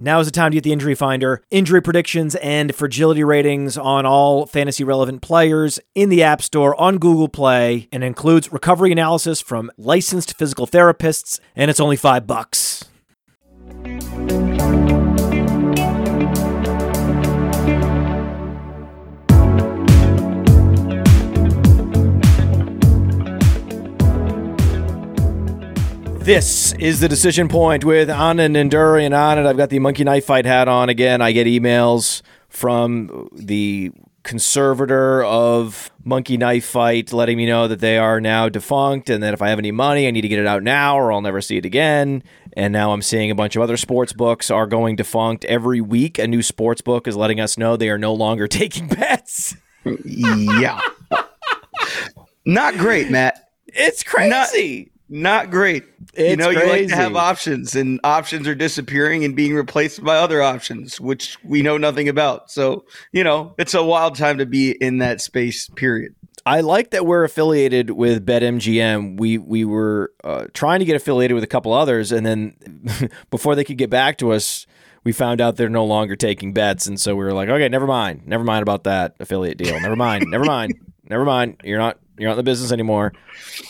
Now is the time to get the Injury Finder, injury predictions, and fragility ratings on all fantasy relevant players in the App Store on Google Play and includes recovery analysis from licensed physical therapists, and it's only five bucks. This is the decision point with Anand Nanduri and Anand. I've got the monkey knife fight hat on again. I get emails from the conservator of Monkey Knife Fight letting me know that they are now defunct and that if I have any money, I need to get it out now or I'll never see it again. And now I'm seeing a bunch of other sports books are going defunct. Every week, a new sports book is letting us know they are no longer taking bets. yeah. Not great, Matt. It's crazy. Not- great. It's you know, crazy. you like to have options, and options are disappearing and being replaced by other options, which we know nothing about. So, you know, it's a wild time to be in that space. Period. I like that we're affiliated with BetMGM. We we were uh, trying to get affiliated with a couple others, and then before they could get back to us, we found out they're no longer taking bets, and so we were like, okay, never mind, never mind about that affiliate deal. Never mind, never mind, never mind. You're not you're not in the business anymore.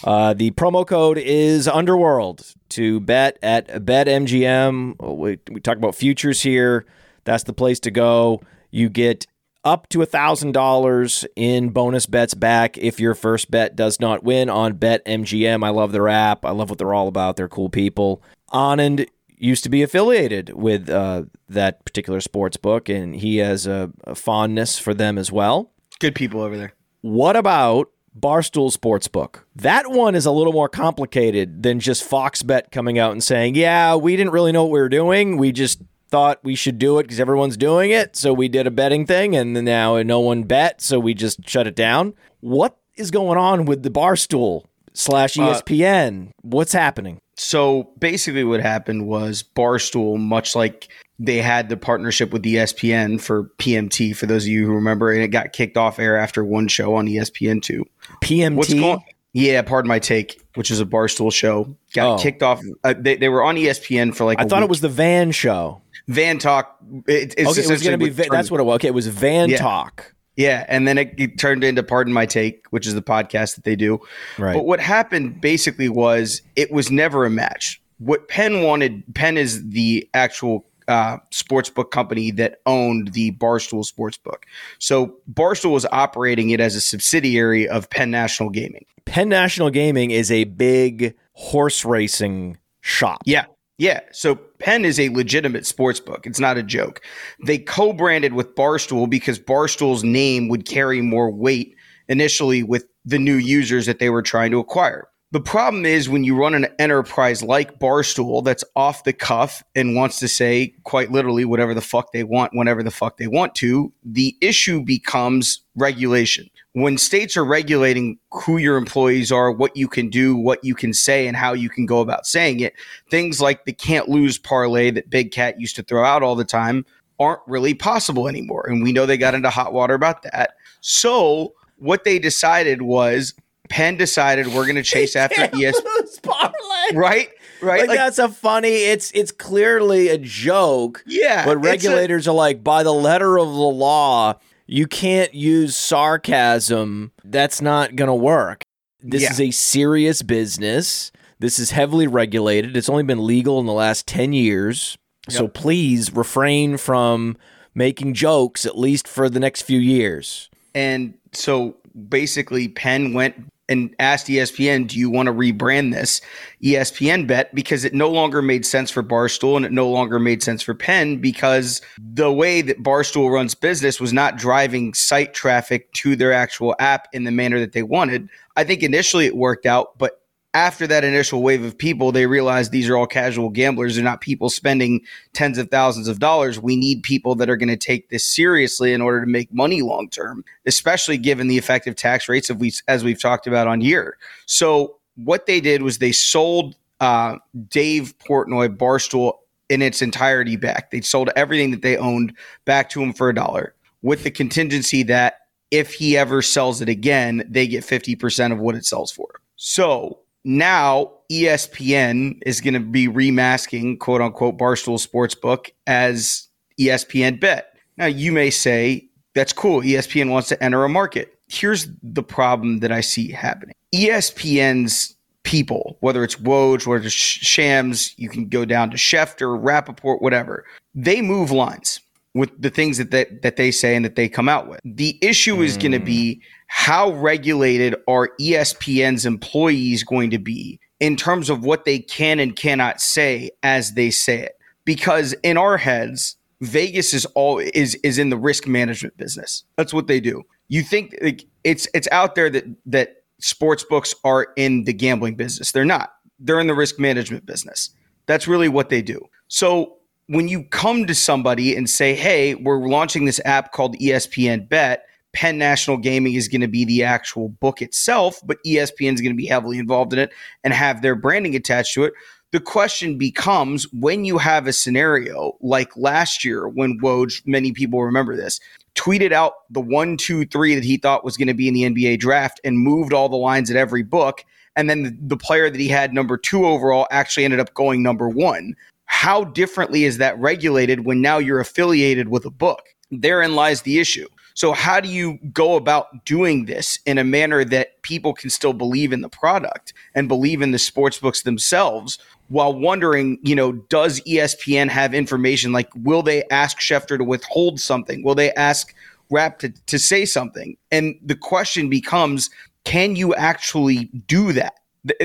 Uh, the promo code is Underworld to bet at BetMGM. We, we talk about futures here. That's the place to go. You get up to $1,000 in bonus bets back if your first bet does not win on BetMGM. I love their app. I love what they're all about. They're cool people. Anand used to be affiliated with uh, that particular sports book, and he has a, a fondness for them as well. Good people over there. What about Barstool Sportsbook. That one is a little more complicated than just Foxbet coming out and saying, "Yeah, we didn't really know what we were doing. We just thought we should do it because everyone's doing it, so we did a betting thing, and now no one bet, so we just shut it down." What is going on with the Barstool slash uh, ESPN? What's happening? So basically, what happened was Barstool, much like they had the partnership with ESPN for PMT, for those of you who remember, and it got kicked off air after one show on ESPN two. PMT. What's going? Yeah, pardon my take, which is a Barstool show, got Oh. kicked off. Uh, they, they were on ESPN for like. I thought it was the Van Show. Van Talk. It, Okay, it was going to be. Va- that's what it was. Okay, it was Van Yeah. Talk. Yeah, and then it, it turned into Pardon My Take, which is the podcast that they do. Right. But what happened basically was it was never a match. What Penn wanted, Penn is the actual uh, sportsbook company that owned the Barstool Sportsbook. So Barstool was operating it as a subsidiary of Penn National Gaming. Penn National Gaming is a big horse racing shop. Yeah. Yeah. So Penn is a legitimate sports book. It's not a joke. They co branded with Barstool because Barstool's name would carry more weight initially with the new users that they were trying to acquire. The problem is when you run an enterprise like Barstool that's off the cuff and wants to say quite literally whatever the fuck they want whenever the fuck they want to, the issue becomes regulation. When states are regulating who your employees are, what you can do, what you can say, and how you can go about saying it, things like the can't lose parlay that Big Cat used to throw out all the time aren't really possible anymore. And we know they got into hot water about that. So what they decided was Penn decided we're going to chase after ESPN. Right? Right? Like, Like, that's a funny. It's it's clearly a joke. yeah. But it's a- regulators are like, by the letter of the law, you can't use sarcasm. That's not going to work. This Yeah. is a serious business. This is heavily regulated. It's only been legal in the last 10 years. So please refrain from making jokes, at least for the next few years. And so basically, Penn went and asked ESPN, Do you want to rebrand this ESPN bet? Because it no longer made sense for Barstool and it no longer made sense for Penn because the way that Barstool runs business was not driving site traffic to their actual app in the manner that they wanted. I think initially it worked out, but after that initial wave of people, they realized these are all casual gamblers. They're not people spending tens of thousands of dollars. We need people that are going to take this seriously in order to make money long term, especially given the effective tax rates of we as we've talked about on here. So what they did was they sold uh, Dave Portnoy Barstool in its entirety back. They sold everything that they owned back to him for a dollar with the contingency that if he ever sells it again, they get 50% of what it sells for. So now ESPN is going to be remasking quote unquote Barstool Sportsbook as ESPN Bet. Now, you may say that's cool. ESPN wants to enter a market. Here's the problem that I see happening ESPN's people, whether it's Woj, whether it's Shams, you can go down to Schefter, Rapoport, whatever, they move lines with the things that they, that they say and that they come out with. The issue is going to be mm. how regulated are ESPN's employees going to be in terms of what they can and cannot say as they say it? Because in our heads, Vegas is all is is in the risk management business. That's what they do. You think like, it's it's out there that that sports books are in the gambling business. They're not. They're in the risk management business. That's really what they do. So when you come to somebody and say, "Hey, we're launching this app called ESPN Bet," Penn National Gaming is going to be the actual book itself, but ESPN is going to be heavily involved in it and have their branding attached to it. The question becomes when you have a scenario like last year when Woj, many people remember this, tweeted out the one, two, three that he thought was going to be in the NBA draft and moved all the lines at every book. And then the, player that he had number two overall actually ended up going number one. How differently is that regulated when now you're affiliated with a book? Therein lies the issue. So, how do you go about doing this in a manner that people can still believe in the product and believe in the sports books themselves while wondering, you know, does ESPN have information? Like, will they ask Schefter to withhold something? Will they ask Rap to, to say something? And the question becomes, can you actually do that?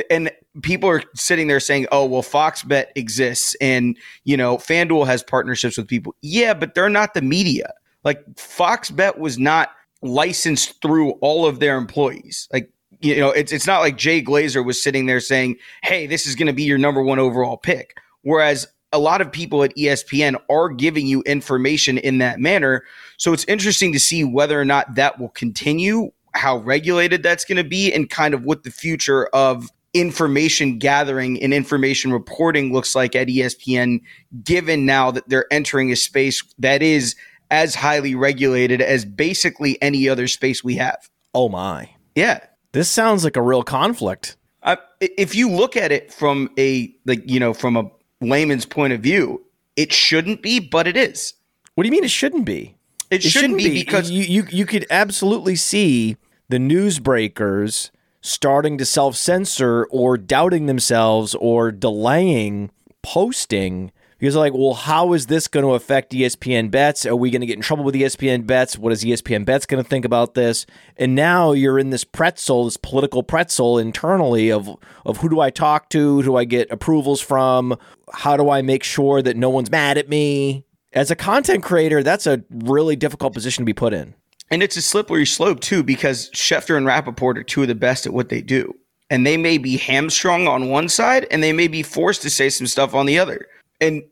And people are sitting there saying, "Oh, well, Fox Bet exists, and you know, FanDuel has partnerships with people." Yeah, but they're not the media. Like Fox Bet was not licensed through all of their employees. Like you know, it's it's not like Jay Glazer was sitting there saying, "Hey, this is going to be your number one overall pick." Whereas a lot of people at ESPN are giving you information in that manner. So it's interesting to see whether or not that will continue, how regulated that's going to be, and kind of what the future of information gathering and information reporting looks like at ESPN, given now that they're entering a space that is as highly regulated as basically any other space we have. Oh my. Yeah. This sounds like a real conflict. Uh, if you look at it from a like you know from a layman's point of view, it shouldn't be, but it is. What do you mean it shouldn't be? It, it shouldn't, shouldn't, be, because you, you you could absolutely see the newsbreakers starting to self censor or doubting themselves or delaying posting because like, well, how is this going to affect ESPN bets? Are we going to get in trouble with ESPN bets? What is ESPN bets going to think about this? And now you're in this pretzel, this political pretzel internally of of who do I talk to? Who do I get approvals from? How do I make sure that no one's mad at me? As a content creator, that's a really difficult position to be put in. And it's a slippery slope too, because Schefter and Rapoport are two of the best at what they do. And they may be hamstrung on one side and they may be forced to say some stuff on the other and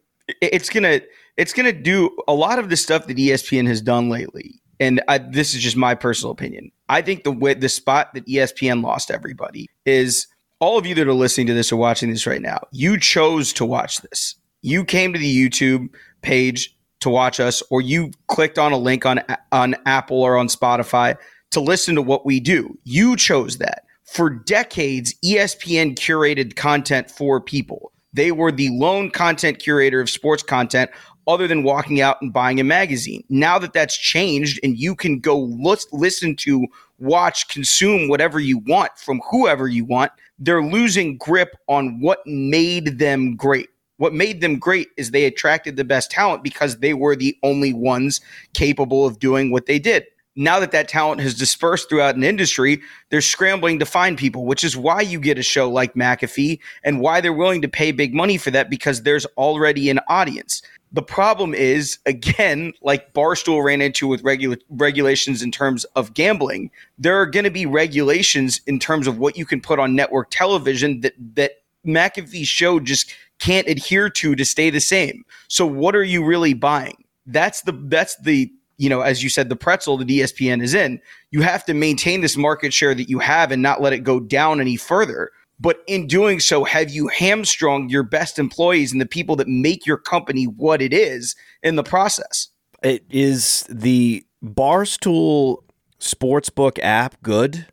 it's gonna it's gonna do a lot of the stuff that ESPN has done lately. And I, this is just my personal opinion. I think the the spot that ESPN lost everybody is all of you that are listening to this or watching this right now. You chose to watch this. You came to the YouTube page to watch us, or you clicked on a link on on Apple or on Spotify to listen to what we do. You chose that. For decades, ESPN curated content for people. They were the lone content curator of sports content other than walking out and buying a magazine. Now that that's changed and you can go look, listen to, watch, consume whatever you want from whoever you want, they're losing grip on what made them great. What made them great is they attracted the best talent because they were the only ones capable of doing what they did now that that talent has dispersed throughout an industry, they're scrambling to find people, which is why you get a show like McAfee and why they're willing to pay big money for that because there's already an audience. The problem is, again, like Barstool ran into with regula- regulations in terms of gambling, there are going to be regulations in terms of what you can put on network television that that McAfee's show just can't adhere to to stay the same. So, what are you really buying? That's the that's the you know, as you said, the pretzel that ESPN is in, you have to maintain this market share that you have and not let it go down any further. But in doing so, have you hamstrung your best employees and the people that make your company what it is in the process? It is the Barstool Sportsbook app good?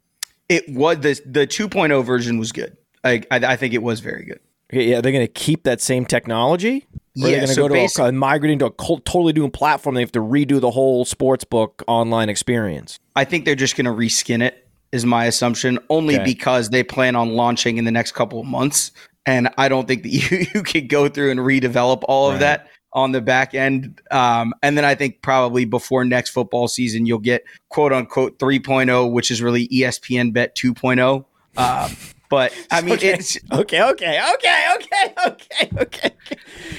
It was the the 2.0 version was good. I, I, I think it was very good. Okay, yeah, they're going to keep that same technology. Or Yeah, they're going to so go to a, migrating to a totally new platform. They have to redo the whole sports book online experience. I think they're just going to reskin it, is my assumption, only Okay. because they plan on launching in the next couple of months. And I don't think that you, you could go through and redevelop all of that on the back end. Um, and then I think probably before next football season, you'll get quote unquote 3.0, which is really ESPN Bet 2.0. Um, but I mean, Okay. it's Okay, okay, okay, okay, okay, okay.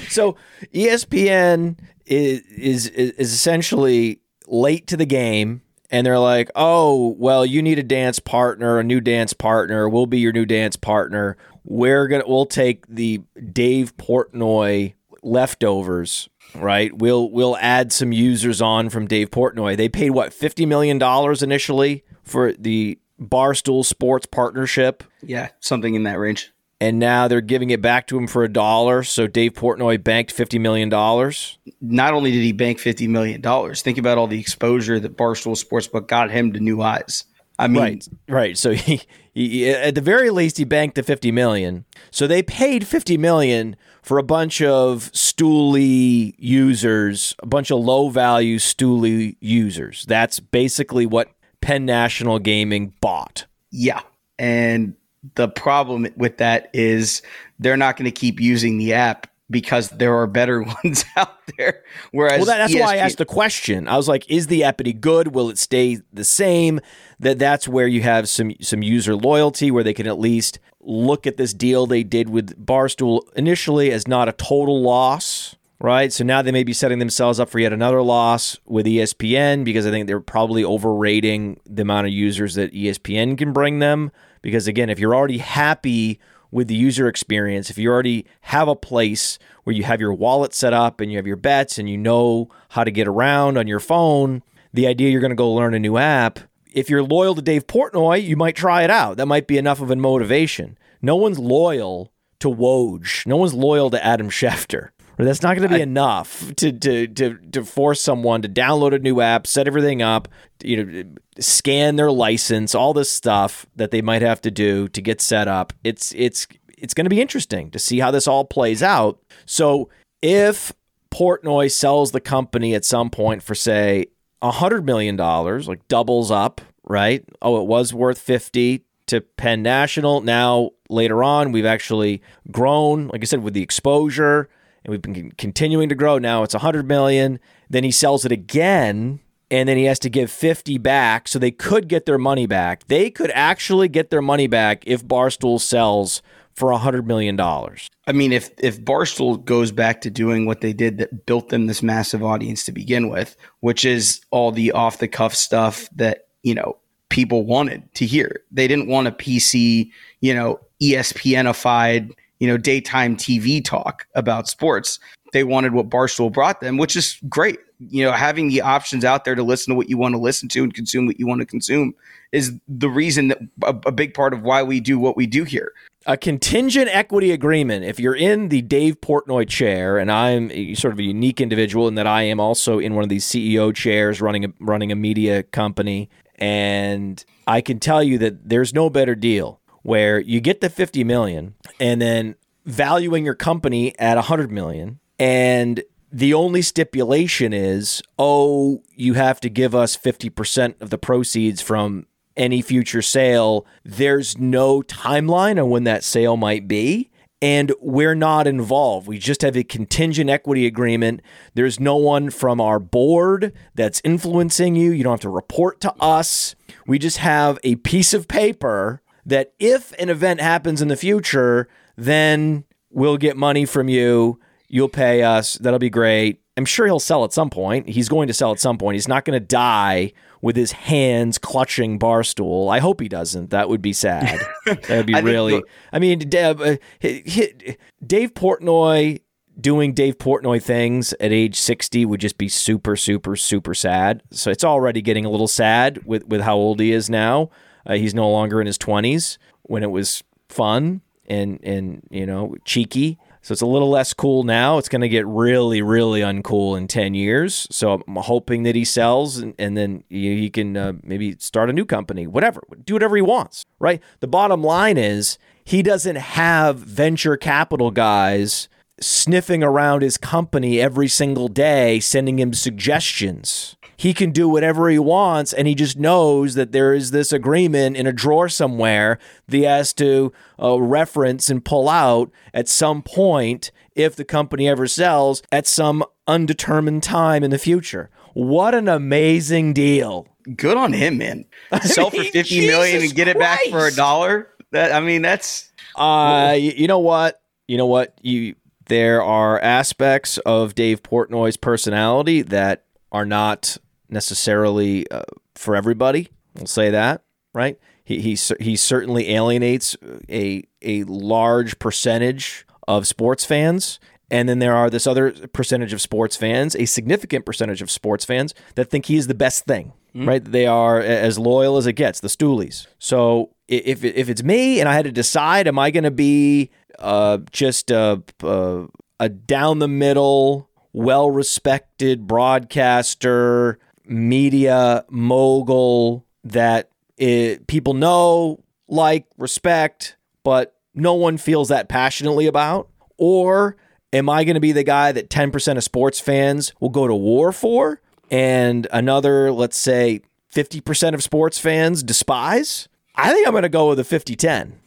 So ESPN is, is is essentially late to the game, and they're like, "Oh, well, you need a dance partner, a new dance partner. We'll be your new dance partner. We're gonna we'll take the Dave Portnoy leftovers." Right, we'll we'll add some users on from Dave Portnoy. They paid what fifty million dollars initially for the Barstool Sports partnership yeah, something in that range. and now they're giving it back to him for a dollar. So Dave Portnoy banked fifty million dollars. Not only did he bank $50 million, think about all the exposure that Barstool Sportsbook got him to new eyes. I mean, Right, right. So he, he, at the very least, he banked the fifty million. So they paid fifty million for a bunch of stooly users, a bunch of low value stooly users. That's basically what Penn National Gaming bought. Yeah. And the problem with that is they're not going to keep using the app because there are better ones out there. Whereas Well, that, that's why I asked the question. I was like, "Is the app any good? Will it stay the same?" That that's where you have some some user loyalty, where they can at least look at this deal they did with Barstool initially as not a total loss, right? So now they may be setting themselves up for yet another loss with ESPN because I think they're probably overrating the amount of users that ESPN can bring them. Because again, if you're already happy with the user experience, if you already have a place where you have your wallet set up and you have your bets and you know how to get around on your phone, the idea you're going to go learn a new app, if you're loyal to Dave Portnoy, you might try it out. That might be enough of a motivation. No one's loyal to Woj. No one's loyal to Adam Schefter. Or that's not going to be enough to, to to to force someone to download a new app, set everything up, you know, scan their license, all this stuff that they might have to do to get set up. It's it's it's going to be interesting to see how this all plays out. So if Portnoy sells the company at some point for say a hundred million dollars, like doubles up, right? Oh, it was worth fifty to Penn National. Now later on, we've actually grown, like I said, with the exposure, and we've been con- continuing to grow. Now it's a hundred million. Then he sells it again, and then he has to give fifty back. So they could get their money back. They could actually get their money back if Barstool sells for a hundred million dollars. I mean, if if Barstool goes back to doing what they did that built them this massive audience to begin with, which is all the off the cuff stuff that you know people wanted to hear. They didn't want a PC, you know, ESPNified, you know, daytime TV talk about sports. They wanted what Barstool brought them, which is great. You know, having the options out there to listen to what you want to listen to and consume what you want to consume is the reason that a, a big part of why we do what we do here. a contingent equity agreement. If you're in the Dave Portnoy chair, and I'm sort of a unique individual in that I am also in one of these CEO chairs running a, running a media company, and I can tell you that there's no better deal where you get the 50 million and then valuing your company at 100 million and the only stipulation is oh you have to give us 50% of the proceeds from any future sale there's no timeline on when that sale might be and we're not involved. We just have a contingent equity agreement. There's no one from our board that's influencing you. You don't have to report to us. We just have a piece of paper that if an event happens in the future, then we'll get money from you. You'll pay us. That'll be great. I'm sure he'll sell at some point. He's going to sell at some point. He's not going to die with his hands clutching Barstool. I hope he doesn't. That would be sad. that would be I really. the- I mean, Dave, uh, hi- Dave Portnoy doing Dave Portnoy things at age 60 would just be super, super, super sad. So it's already getting a little sad with, with how old he is now. Uh, he's no longer in his 20s when it was fun and, and you know, cheeky. So it's a little less cool now. It's going to get really, really uncool in 10 years. So I'm hoping that he sells and, and then he, can uh, maybe start a new company, whatever, do whatever he wants, right? The bottom line is he doesn't have venture capital guys sniffing around his company every single day, sending him suggestions. He can do whatever he wants, and he just knows that there is this agreement in a drawer somewhere that he has to uh, reference and pull out at some point if the company ever sells at some undetermined time in the future. What an amazing deal! Good on him, man. Sell for mean, fifty million Jesus and get it back for a dollar. That I mean, that's Uh, you know what? You know what? You there are aspects of Dave Portnoy's personality that are not necessarily uh, for everybody. We'll say that, right? He he he certainly alienates a a large percentage of sports fans. And then there are this other percentage of sports fans, a significant percentage of sports fans that think he is the best thing, right? They are as loyal as it gets, the Stoolies. So if if it's me and I had to decide, am I going to be uh, just a, a a down the middle, well respected broadcaster, media mogul that it, people know, like, respect, but no one feels that passionately about? Or am I going to be the guy that 10% of sports fans will go to war for and another, let's say, 50% of sports fans despise? I think I'm going to go with a 50 10.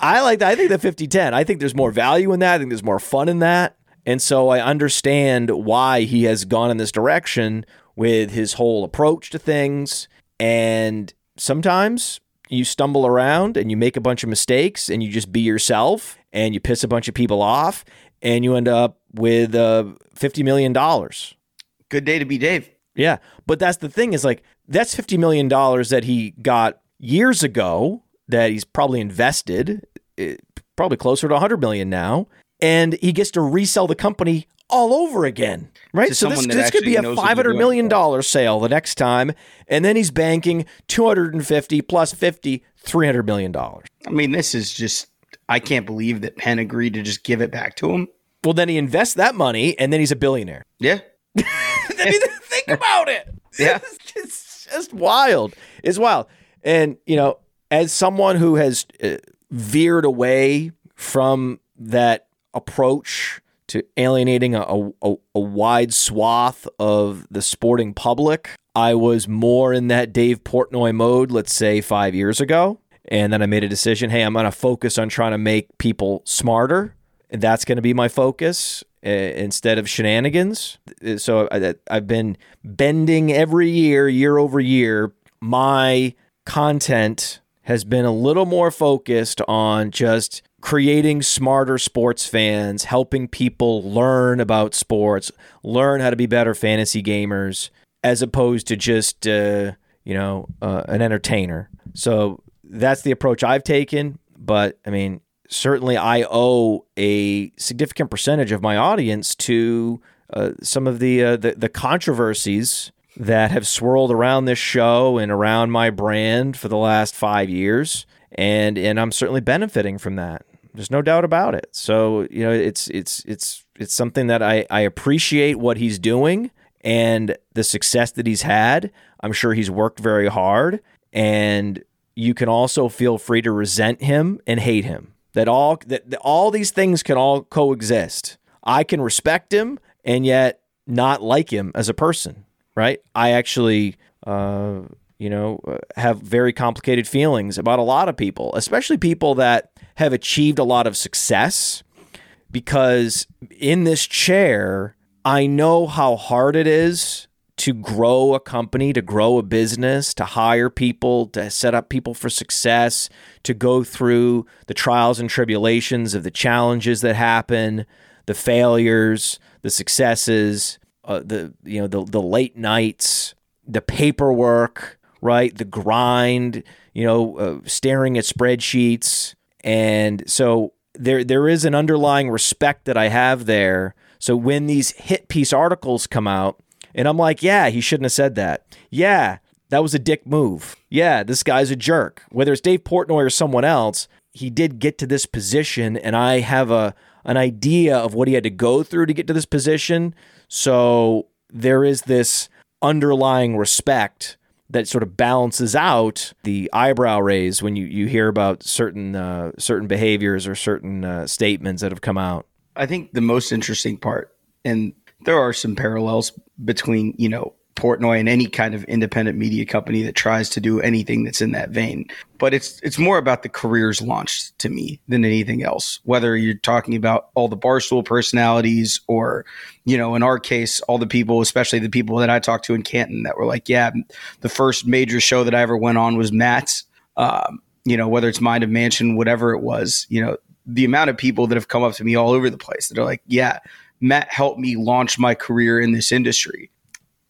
I like that. I think the 50 10. I think there's more value in that. I think there's more fun in that. And so I understand why he has gone in this direction with his whole approach to things. And sometimes you stumble around and you make a bunch of mistakes and you just be yourself and you piss a bunch of people off and you end up with uh, $50 million. good day to be Dave. Yeah. But that's the thing is like, that's $50 million that he got years ago that he's probably invested, eh, probably closer to 100 million now. And he gets to resell the company all over again, right? So this, this could be a actually knows what they're $500 doing. million dollar sale the next time. And then he's banking 250 plus 50, $300 million. I mean, this is just I can't believe that Penn agreed to just give it back to him. Well, then he invests that money and then he's a billionaire. Yeah. I mean, think about it. Yeah. It's, it's just wild. It's wild. And, you know, as someone who has uh, veered away from that approach to alienating a, a, a wide swath of the sporting public, I was more in that Dave Portnoy mode, let's say five years ago. And then I made a decision hey, I'm going to focus on trying to make people smarter. And that's going to be my focus uh, instead of shenanigans. Uh, So I, I've been bending every year, year over year. My content has been a little more focused on just creating smarter sports fans, helping people learn about sports, learn how to be better fantasy gamers, as opposed to just uh, you know uh, an entertainer. So that's the approach I've taken. But I mean, certainly I owe a significant percentage of my audience to uh, some of the, uh, the the controversies that have swirled around this show and around my brand for the last five years, and and I'm certainly benefiting from that. There's no doubt about it. So you know, it's it's it's it's something that I I appreciate what he's doing and the success that he's had. I'm sure he's worked very hard, and you can also feel free to resent him and hate him. That all that that all these things can all coexist. I can respect him and yet not like him as a person, right? I actually, uh, you know, uh, have very complicated feelings about a lot of people, especially people that have achieved a lot of success because in this chair, I know how hard it is to grow a company, to grow a business, to hire people, to set up people for success, to go through the trials and tribulations of the challenges that happen, the failures, the successes, uh, the you know the the late nights, the paperwork, right? The grind, you know, uh, staring at spreadsheets, and so there there is an underlying respect that I have there. So when these hit piece articles come out, and I'm like, yeah, he shouldn't have said that. Yeah, that was a dick move. Yeah, this guy's a jerk. Whether it's Dave Portnoy or someone else, he did get to this position, and I have a an idea of what he had to go through to get to this position. So there is this underlying respect that sort of balances out the eyebrow raise when you, you hear about certain uh, certain behaviors or certain uh, statements that have come out. I think the most interesting part, and there are some parallels between you know Portnoy and any kind of independent media company that tries to do anything that's in that vein. But it's it's more about the careers launched to me than anything else. Whether you're talking about all the barstool personalities or, you know, in our case, all the people, especially the people that I talked to in Canton that were like, yeah, the first major show that I ever went on was Matt's. Um, you know, whether it's Mind of Mansion, whatever it was, you know, the amount of people that have come up to me all over the place that are like, yeah, Matt helped me launch my career in this industry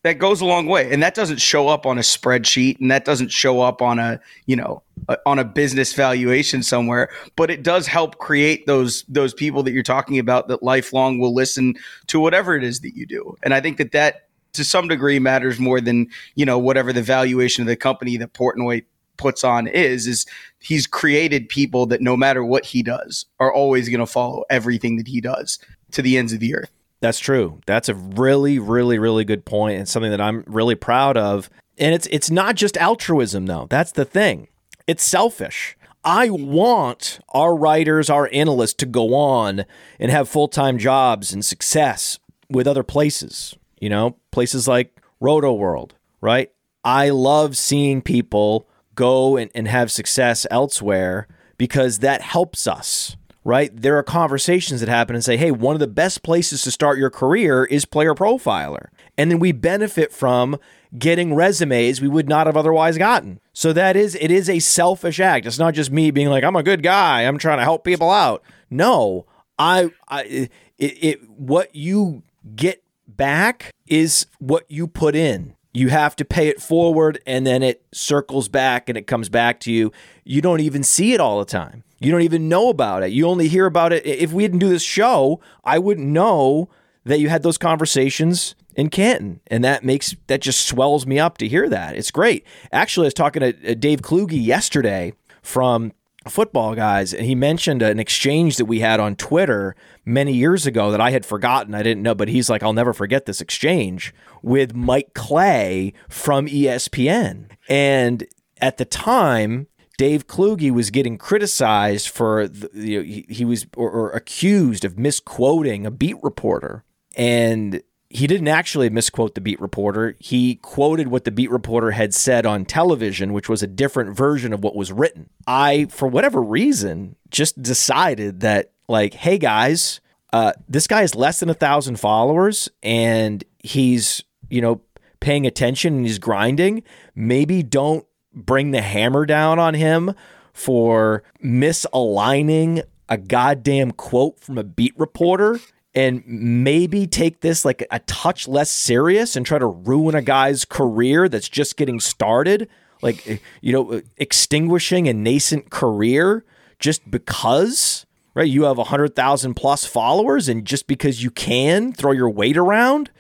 that goes a long way. And that doesn't show up on a spreadsheet and that doesn't show up on a you know a, on a business valuation somewhere but it does help create those those people that you're talking about that lifelong will listen to whatever it is that you do. And i think that that to some degree matters more than you know whatever the valuation of the company that portnoy puts on is is he's created people that no matter what he does are always going to follow everything that he does to the ends of the earth that's true. That's a really, really, really good point and something that I'm really proud of. And it's it's not just altruism though. That's the thing. It's selfish. I want our writers, our analysts to go on and have full-time jobs and success with other places, you know, places like Rotoworld, right? I love seeing people go and, and have success elsewhere because that helps us right? There are conversations that happen and say, hey, one of the best places to start your career is Player Profiler. And then we benefit from getting resumes we would not have otherwise gotten. So that is, it is a selfish act. It's not just me being like, I'm a good guy, I'm trying to help people out. No, I, I, it, it what you get back is what you put in. You have to pay it forward and then it circles back and it comes back to you. You don't even see it all the time. You don't even know about it. You only hear about it. If we didn't do this show, I wouldn't know that you had those conversations in Canton. And that makes, that just swells me up to hear that. It's great. Actually, I was talking to uh, Dave Kluge yesterday from Football Guys, and he mentioned an exchange that we had on Twitter many years ago that I had forgotten. I didn't know, but he's like, I'll never forget this exchange with Mike Clay from ESPN. And at the time, Dave Kluge was getting criticized for the, you know, he, he, was or, or accused of misquoting a beat reporter, and he didn't actually misquote the beat reporter. He quoted what the beat reporter had said on television, which was a different version of what was written. I, for whatever reason, just decided that like, hey guys, uh, this guy has less than a thousand followers, and he's you know paying attention and he's grinding. Maybe don't bring the hammer down on him for misaligning a goddamn quote from a beat reporter and maybe take this like a touch less serious and try to ruin a guy's career that's just getting started. Like eh, you know eh, extinguishing a nascent career just because right? You have 100,000 plus followers and just because you can throw your weight around.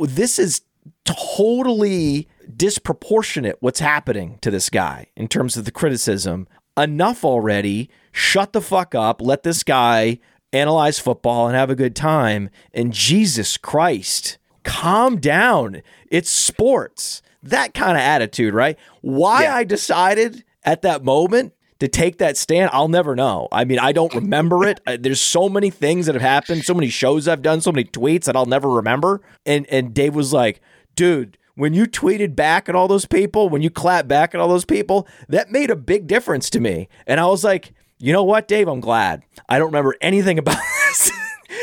This is totally disproportionate what's happening to this guy in terms of the criticism. Enough already. Shut the fuck up. Let this guy analyze football and have a good time. And Jesus Christ, calm down. It's sports. That kind of attitude, right? Why yeah. I decided at that moment to take that stand, I'll never know. I mean, I don't remember it. There's so many things that have happened, so many shows I've done, so many tweets that I'll never remember. And and Dave was like, dude, when you tweeted back at all those people, when you clapped back at all those people, that made a big difference to me. And I was like, you know what, Dave? I'm glad. I don't remember anything about this.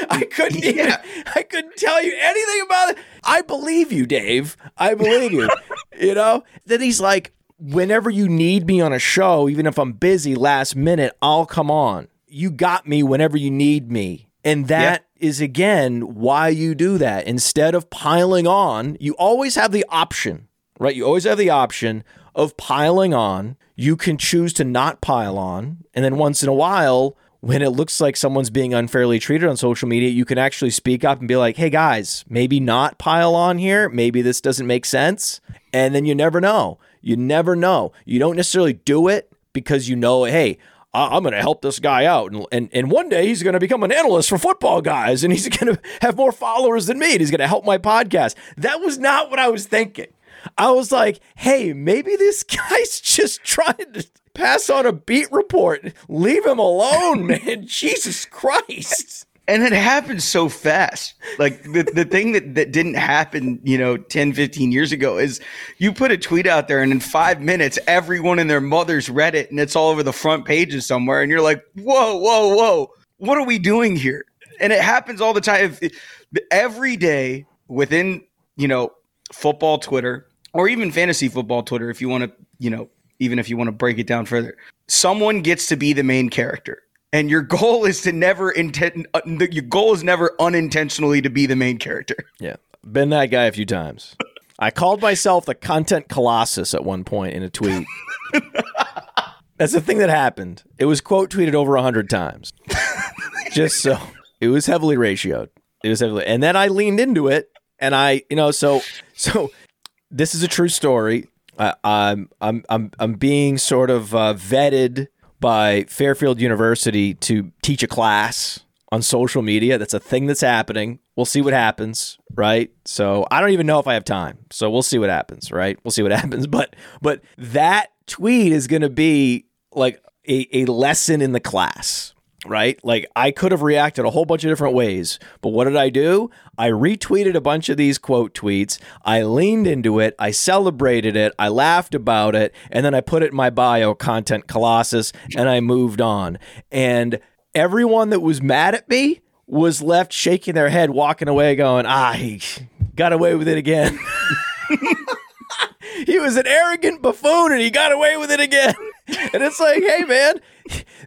I couldn't even, yeah. I couldn't tell you anything about it. I believe you, Dave. I believe you. you know? Then he's like, whenever you need me on a show, even if I'm busy last minute, I'll come on. You got me whenever you need me. And that is again why you do that. Instead of piling on, you always have the option, right? You always have the option of piling on. You can choose to not pile on. And then once in a while, when it looks like someone's being unfairly treated on social media, you can actually speak up and be like, hey guys, maybe not pile on here. Maybe this doesn't make sense. And then you never know. You never know. You don't necessarily do it because you know, hey, I- am going to help this guy out. And, and, and one day he's going to become an analyst for football guys and he's going to have more followers than me and he's going to help my podcast. That was not what I was thinking. I was like, hey, maybe this guy's just trying to pass on a beat report. Leave him alone, man. Jesus Christ. And it happened so fast. Like the, the thing that, that didn't happen, you know, 10, 15 years ago is you put a tweet out there and in five minutes, everyone and their mothers read it and it's all over the front pages somewhere. And you're like, whoa, whoa, whoa. What are we doing here? And it happens all the time. If, every day within, you know, football Twitter or even fantasy football Twitter, if you want to, you know, even if you want to break it down further, someone gets to be the main character and your goal is to never intend uh, your goal is never unintentionally to be the main character. Yeah. Been that guy a few times. I called myself the content colossus at one point in a tweet. That's the thing that happened. It was quote tweeted over a hundred times. Just so it was heavily ratioed. It was heavily and then i leaned into it and i you know so so this is a true story. I, I'm I'm I'm I'm being sort of uh, vetted by Fairfield University to teach a class on social media. That's a thing that's happening. We'll see what happens, right? So I don't even know if I have time. So we'll see what happens, right? We'll see what happens. But but that tweet is going to be like a, a lesson in the class right? Like I could have reacted a whole bunch of different ways, but what did I do? I retweeted a bunch of these quote tweets. I leaned into it. I celebrated it. I laughed about it. And then I put it in my bio, Content Colossus, and I moved on. And everyone that was mad at me was left shaking their head, walking away, going, ah, he got away with it again. he was an arrogant buffoon and he got away with it again. And it's like, hey, man,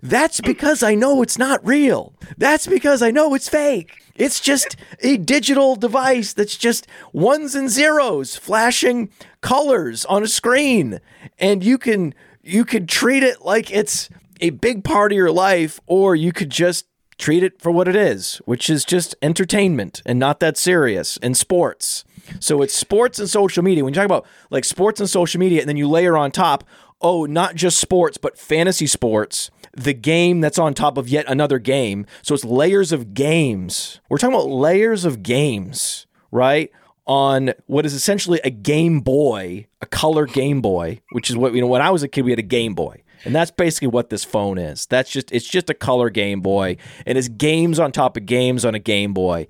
that's because I know it's not real. That's because I know it's fake. It's just a digital device that's just ones and zeros flashing colors on a screen. And you can you could treat it like it's a big part of your life or you could just treat it for what it is, which is just entertainment and not that serious and sports. So it's sports and social media. When you talk about like sports and social media, and then you layer on top, oh, not just sports, but fantasy sports, the game that's on top of yet another game. So it's layers of games. We're talking about layers of games, right? On what is essentially a Game Boy, a color Game Boy, which is what, you know, when I was a kid, we had a Game Boy. And that's basically what this phone is. That's just it's just a color Game Boy and it's games on top of games on a Game Boy.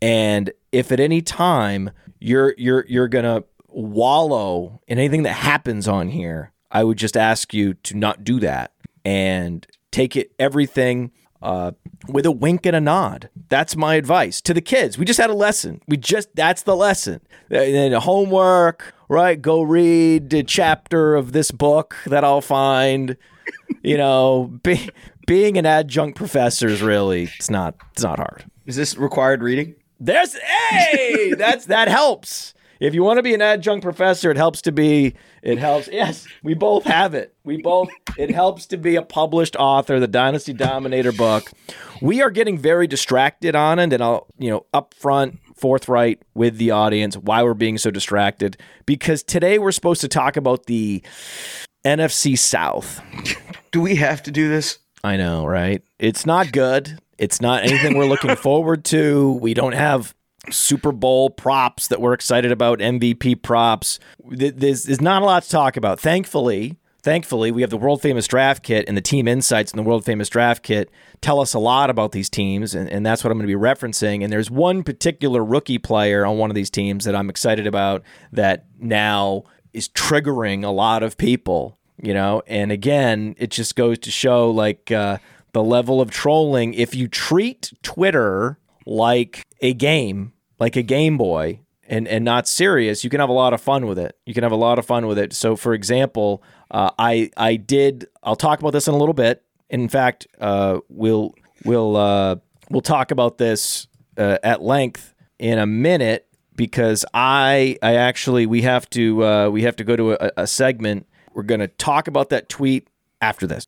And if at any time you're you're you're going to wallow in anything that happens on here, I would just ask you to not do that and take it everything uh, with a wink and a nod. That's my advice to the kids. We just had a lesson. We just that's the lesson. And homework, right? Go read a chapter of this book that I'll find. You know, be, being an adjunct professor is really it's not it's not hard. Is this required reading? There's hey, that's that helps. If you want to be an adjunct professor, it helps to be it helps. Yes, we both have it. We both it helps to be a published author, the Dynasty Dominator book. We are getting very distracted on it, and I'll, you know, upfront forthright with the audience why we're being so distracted because today we're supposed to talk about the NFC South. Do we have to do this? I know, right? It's not good. It's not anything we're looking forward to. We don't have Super Bowl props that we're excited about, MVP props. There's, there's not a lot to talk about. Thankfully, thankfully, we have the world famous draft kit and the team insights in the world famous draft kit tell us a lot about these teams, and, and that's what I'm going to be referencing. And there's one particular rookie player on one of these teams that I'm excited about that now is triggering a lot of people, you know. And again, it just goes to show like uh, the level of trolling. If you treat Twitter like a game, like a Game Boy, and and not serious, you can have a lot of fun with it. You can have a lot of fun with it. So, for example, uh, I I did. I'll talk about this in a little bit. In fact, uh, we'll we'll uh, we'll talk about this uh, at length in a minute because I I actually we have to uh, we have to go to a, a segment. We're going to talk about that tweet after this.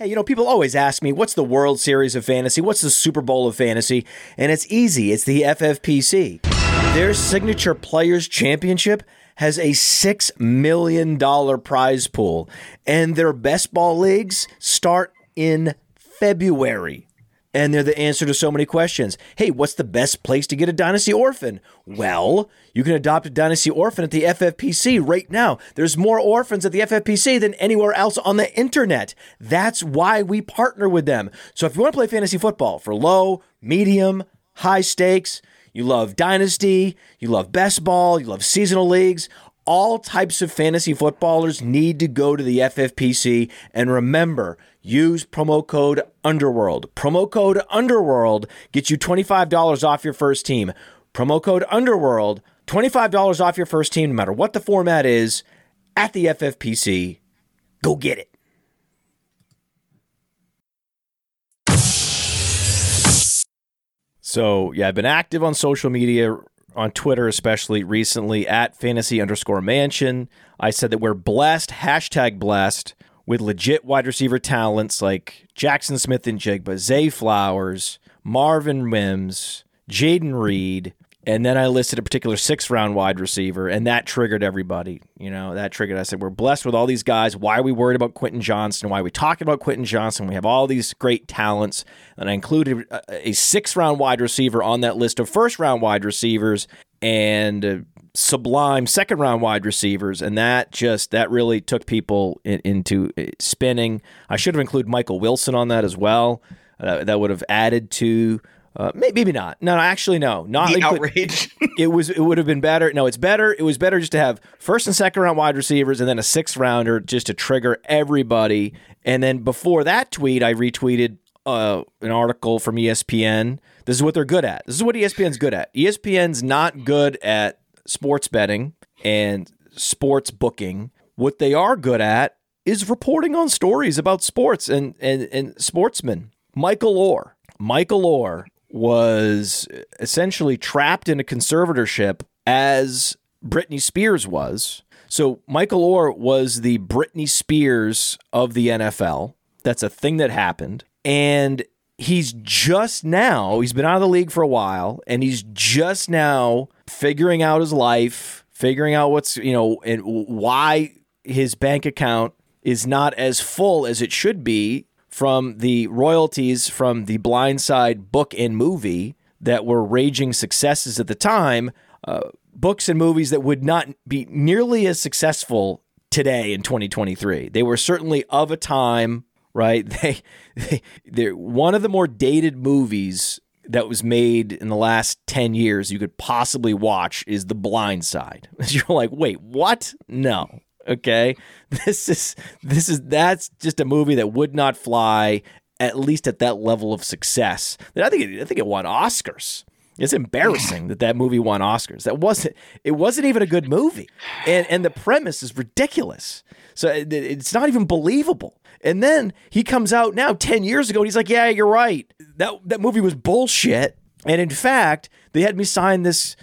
Hey, you know, people always ask me, what's the World Series of Fantasy? What's the Super Bowl of Fantasy? And it's easy. It's the FFPC. Their signature Players Championship has a $6 million prize pool, and their best ball leagues start in February. And they're the answer to so many questions. Hey, what's the best place to get a Dynasty Orphan? Well, you can adopt a Dynasty Orphan at the FFPC right now. There's more orphans at the FFPC than anywhere else on the internet. That's why we partner with them. So if you want to play fantasy football for low, medium, high stakes, you love Dynasty, you love best ball, you love seasonal leagues, all types of fantasy footballers need to go to the FFPC. And remember, use promo code Underworld. Promo code Underworld gets you $25 off your first team. Promo code Underworld, $25 off your first team, no matter what the format is, at the FFPC. Go get it. So, yeah, I've been active on social media, on Twitter especially recently, at fantasy underscore mansion. I said that we're blessed, hashtag blessed, with legit wide receiver talents like Jackson Smith-Njigba, Zay Flowers, Marvin Mims, Jayden Reed, and then I listed a particular six round wide receiver, and that triggered everybody. You know, that triggered. I said, We're blessed with all these guys. Why are we worried about Quentin Johnston? Why are we talking about Quentin Johnston? We have all these great talents. And I included a, six round wide receiver on that list of first round wide receivers and uh, sublime second round wide receivers. And that just, that really took people in, into uh, spinning. I should have included Michael Wilson on that as well. Uh, that would have added to uh, maybe, not. No, actually, no. Not the outrage. it was. It would have been better. No, it's better. It was better just to have first and second round wide receivers, and then a sixth rounder just to trigger everybody. And then before that tweet, I retweeted uh, an article from ESPN. This is what they're good at. This is what ESPN's good at. ESPN's not good at sports betting and sports booking. What they are good at is reporting on stories about sports and and, and sportsmen. Michael Oher. Michael Oher was essentially trapped in a conservatorship as Britney Spears was. So Michael Oher was the Britney Spears of the NFL. That's a thing that happened. And he's just now, he's been out of the league for a while, and he's just now figuring out his life, figuring out what's, you know, and why his bank account is not as full as it should be from the royalties from the Blindside book and movie that were raging successes at the time, uh, books and movies that would not be nearly as successful today in 2023. They were certainly of a time, right? They, they they're one of the more dated movies that was made in the last 10 years you could possibly watch is The Blind Side. You're like, "Wait, what?" No. Okay, this is this is that's just a movie that would not fly at least at that level of success. I think it, I think it won Oscars. It's embarrassing that that movie won Oscars. That wasn't it wasn't even a good movie, and and the premise is ridiculous. So it, it's not even believable. And then he comes out now ten years ago, and he's like, "Yeah, you're right. That that movie was bullshit." And in fact, they had me sign this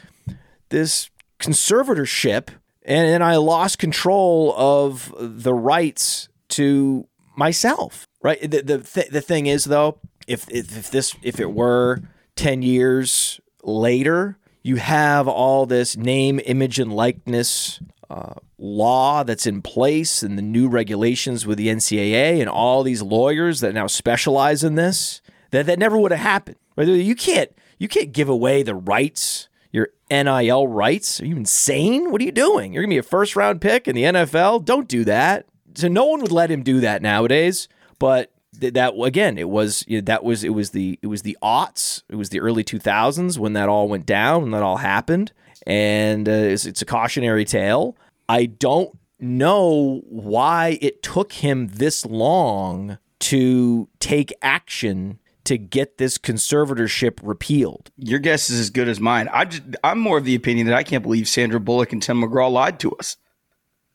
this conservatorship and then I lost control of the rights to myself. Right. The the, th- the thing is though, if, if if this if it were ten years later, you have all this name, image, and likeness uh, law that's in place, and the new regulations with the NCAA, and all these lawyers that now specialize in this. That that never would have happened. Right? You can't you can't give away the rights your NIL rights? Are you insane? What are you doing? You're going to be a first round pick in the NFL? Don't do that. So no one would let him do that nowadays. But that again, it was you know, that was it was the it was the aughts, it was the early 2000s when that all went down and that all happened, and uh, it's, it's a cautionary tale. I don't know why it took him this long to take action to get this conservatorship repealed? Your guess is as good as mine. I just, I'm more of the opinion that I can't believe Sandra Bullock and Tim McGraw lied to us.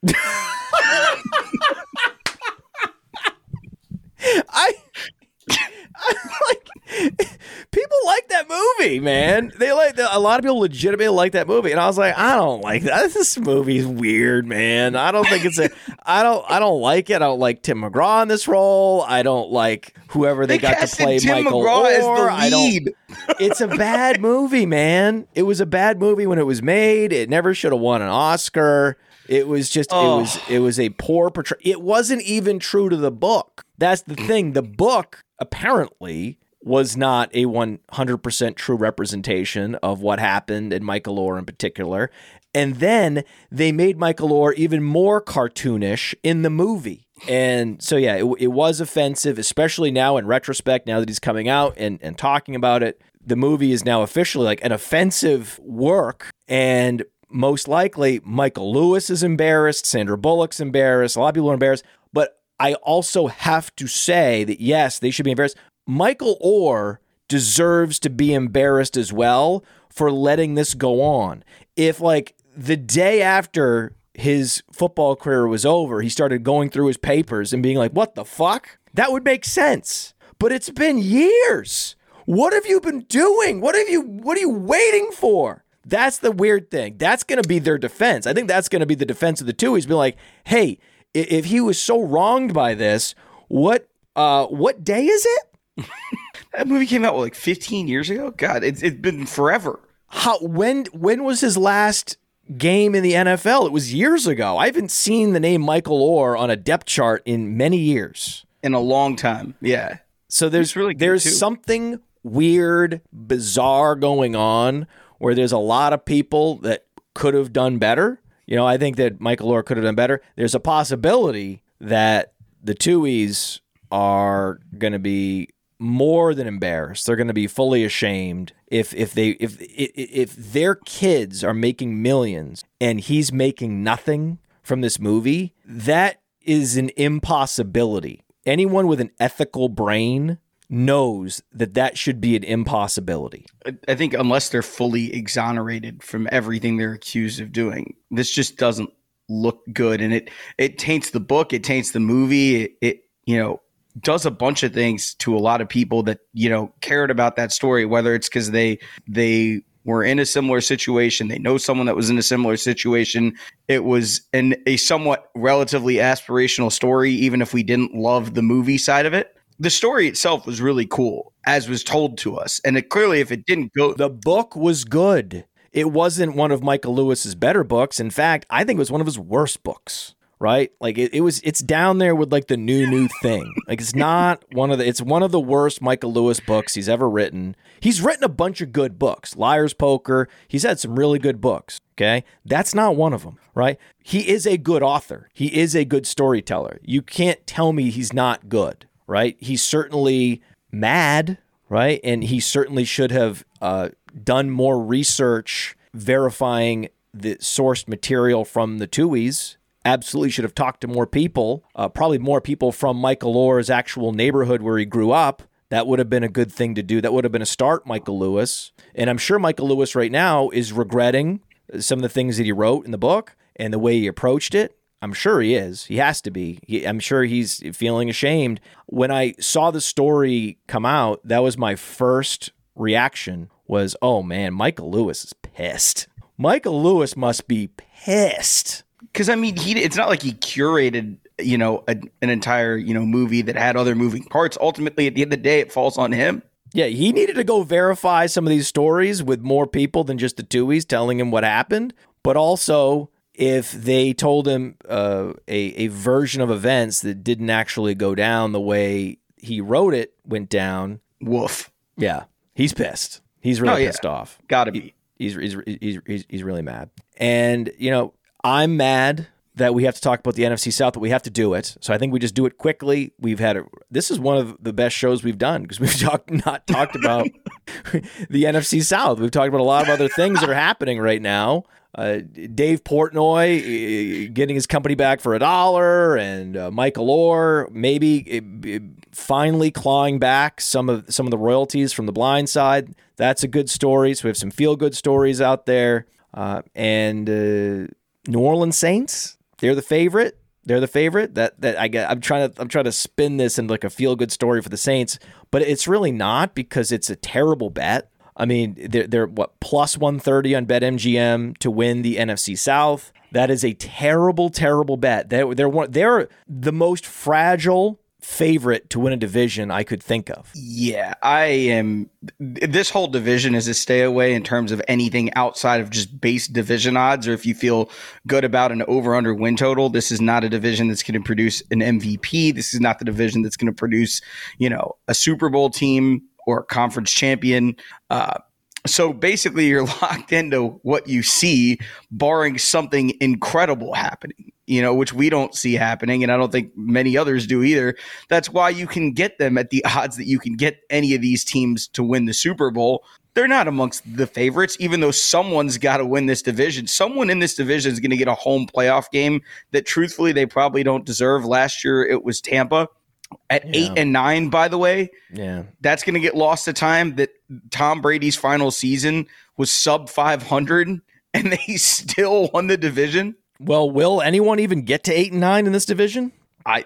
I, I like people like that movie, man. They like a lot of people legitimately like that movie, and I was like, I don't like that. This movie's weird, man. I don't think it's a. I don't. I don't like it. I don't like Tim McGraw in this role. I don't like whoever they, They got to play Tim Michael McGraw as the Orr. I don't. lead. It's a bad movie, man. It was a bad movie when it was made. It never should have won an Oscar. It was just Oh. it was it was a poor portrayal. It wasn't even true to the book. That's the thing. The book apparently was not a 100% true representation of what happened and Michael Oher in particular. And then they made Michael Oher even more cartoonish in the movie. And so, yeah, it, it was offensive, especially now in retrospect, now that he's coming out and, and talking about it. The movie is now officially like an offensive work. And most likely, Michael Lewis is embarrassed, Sandra Bullock's embarrassed, a lot of people are embarrassed. But I also have to say that, yes, they should be embarrassed. Michael Oher deserves to be embarrassed as well for letting this go on. If, like, the day after his football career was over, he started going through his papers and being like, what the fuck? That would make sense. But it's been years. What have you been doing? What have you what are you waiting for? That's the weird thing. That's going to be their defense. I think that's going to be the defense of the two. He's been like, "Hey, if he was so wronged by this, what uh what day is it? That movie came out what, like 15 years ago. God, it's it's been forever. How when when was his last game in the NFL? It was years ago. I haven't seen the name Michael Oher on a depth chart in many years. in a long time. Yeah. So there's It's really there's too. something weird, bizarre going on where there's a lot of people that could have done better. You know, I think that Michael Oher could have done better. There's a possibility that the Tuohys are going to be more than embarrassed. They're going to be fully ashamed if if they if if their kids are making millions and he's making nothing from this movie. That is an impossibility. Anyone with an ethical brain knows that that should be an impossibility. I- I think unless they're fully exonerated from everything they're accused of doing, this just doesn't look good, and it it taints the book, it taints the movie, it, it you know does a bunch of things to a lot of people that you know cared about that story, whether it's because they they were in a similar situation, they know someone that was in a similar situation. It was an a somewhat relatively aspirational story, even if we didn't love the movie side of it. The story itself was really cool, as was told to us, and it clearly, if it didn't go, The book was good. It wasn't one of Michael Lewis's better books. In fact, I think it was one of his worst books. Right? Like it, it was it's down there with like the new new thing. Like it's not one of the it's one of the worst Michael Lewis books he's ever written. He's written a bunch of good books. Liar's Poker. He's had some really good books. Okay. That's not one of them, right? He is a good author. He is a good storyteller. You can't tell me he's not good, right? He's certainly mad, right? And he certainly should have uh, done more research verifying the sourced material from the Tuohys. Absolutely should have talked to more people, uh, probably more people from Michael Oher's actual neighborhood where he grew up. That would have been a good thing to do. That would have been a start, Michael Lewis. And I'm sure Michael Lewis right now is regretting some of the things that he wrote in the book and the way he approached it. I'm sure he is. He has to be. He, I'm sure he's feeling ashamed. When I saw the story come out, that was my first reaction was, "Oh man, Michael Lewis is pissed. Michael Lewis must be pissed." Because I mean, he it's not like he curated you know a, an entire you know movie that had other moving parts. Ultimately, at the end of the day, it falls on him. Yeah, he needed to go verify some of these stories with more people than just the Tuohys telling him what happened. But also, if they told him uh, a a version of events that didn't actually go down the way he wrote it went down, Woof, yeah, he's pissed. He's really Oh, yeah. pissed off. gotta be. He's, he's he's he's he's really mad. And you know, I'm mad that we have to talk about the NFC South, but we have to do it. So I think we just do it quickly. We've had a, this is one of the best shows we've done because we've talked not talked about the NFC South. We've talked about a lot of other things that are happening right now. Uh, Dave Portnoy uh, getting his company back for a dollar, and uh, Michael Oher maybe uh, uh, finally clawing back some of some of the royalties from the blind side. That's a good story. So we have some feel good stories out there, uh, and uh, New Orleans Saints. They're the favorite. They're the favorite. That that I get. I'm trying to I'm trying to spin this into like a feel good story for the Saints, but it's really not because it's a terrible bet. I mean, they're, they're what plus 130 on BetMGM to win the NFC South. That is a terrible, terrible bet. They're, they're, one, they're the most fragile favorite to win a division I could think of. Yeah, I am. This whole division is a stay away in terms of anything outside of just base division odds, or if you feel good about an over under win total. This is not a division that's going to produce an MVP. This is not the division that's going to produce, you know, a Super Bowl team or conference champion. Uh, so basically, you're locked into what you see, barring something incredible happening, you know, which we don't see happening. And I don't think many others do either. That's why you can get them at the odds that you can get any of these teams to win the Super Bowl. They're not amongst the favorites, even though someone's got to win this division. Someone in this division is going to get a home playoff game that, truthfully, they probably don't deserve. Last year, it was Tampa at yeah. eight and nine, by the way. Yeah. That's going to get lost to time that Tom Brady's final season was sub 500 and they still won the division. Well, will anyone even get to eight and nine in this division? I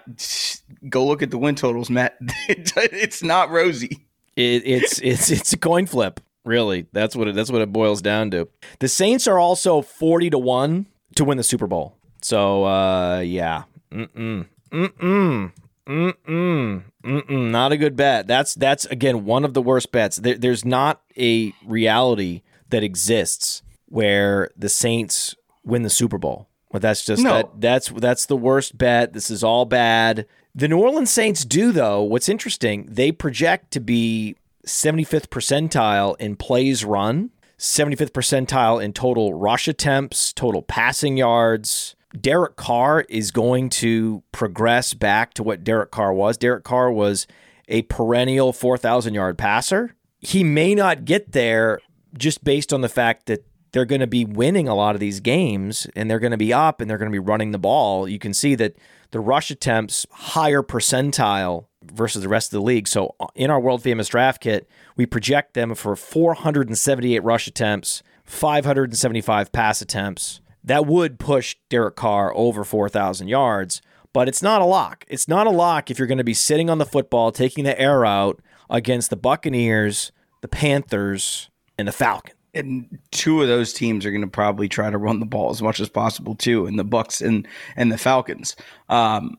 go look at the win totals, Matt. it's not rosy. It, it's it's it's a coin flip, really. That's what it, that's what it boils down to. The Saints are also forty to one to win the Super Bowl. So uh, yeah, mm mm mm mm. Mm-mm. Mm-mm. Not a good bet. That's that's again one of the worst bets. There, there's not a reality that exists where the Saints win the Super Bowl. But that's just no. that that's that's the worst bet. This is all bad. The New Orleans Saints do though. What's interesting, they project to be 75th percentile in plays run, 75th percentile in total rush attempts, total passing yards, Derek Carr is going to progress back to what Derek Carr was. Derek Carr was a perennial 4,000 yard passer. He may not get there just based on the fact that they're going to be winning a lot of these games and they're going to be up and they're going to be running the ball. You can see that the rush attempts higher percentile versus the rest of the league. So uh, in our world famous draft kit, we project them for 478 rush attempts, 575 pass attempts, that would push Derek Carr over 4,000 yards, but it's not a lock. It's not a lock if you're going to be sitting on the football, taking the air out against the Buccaneers, the Panthers, and the Falcons. And two of those teams are going to probably try to run the ball as much as possible too, and the Bucs and and the Falcons. Um,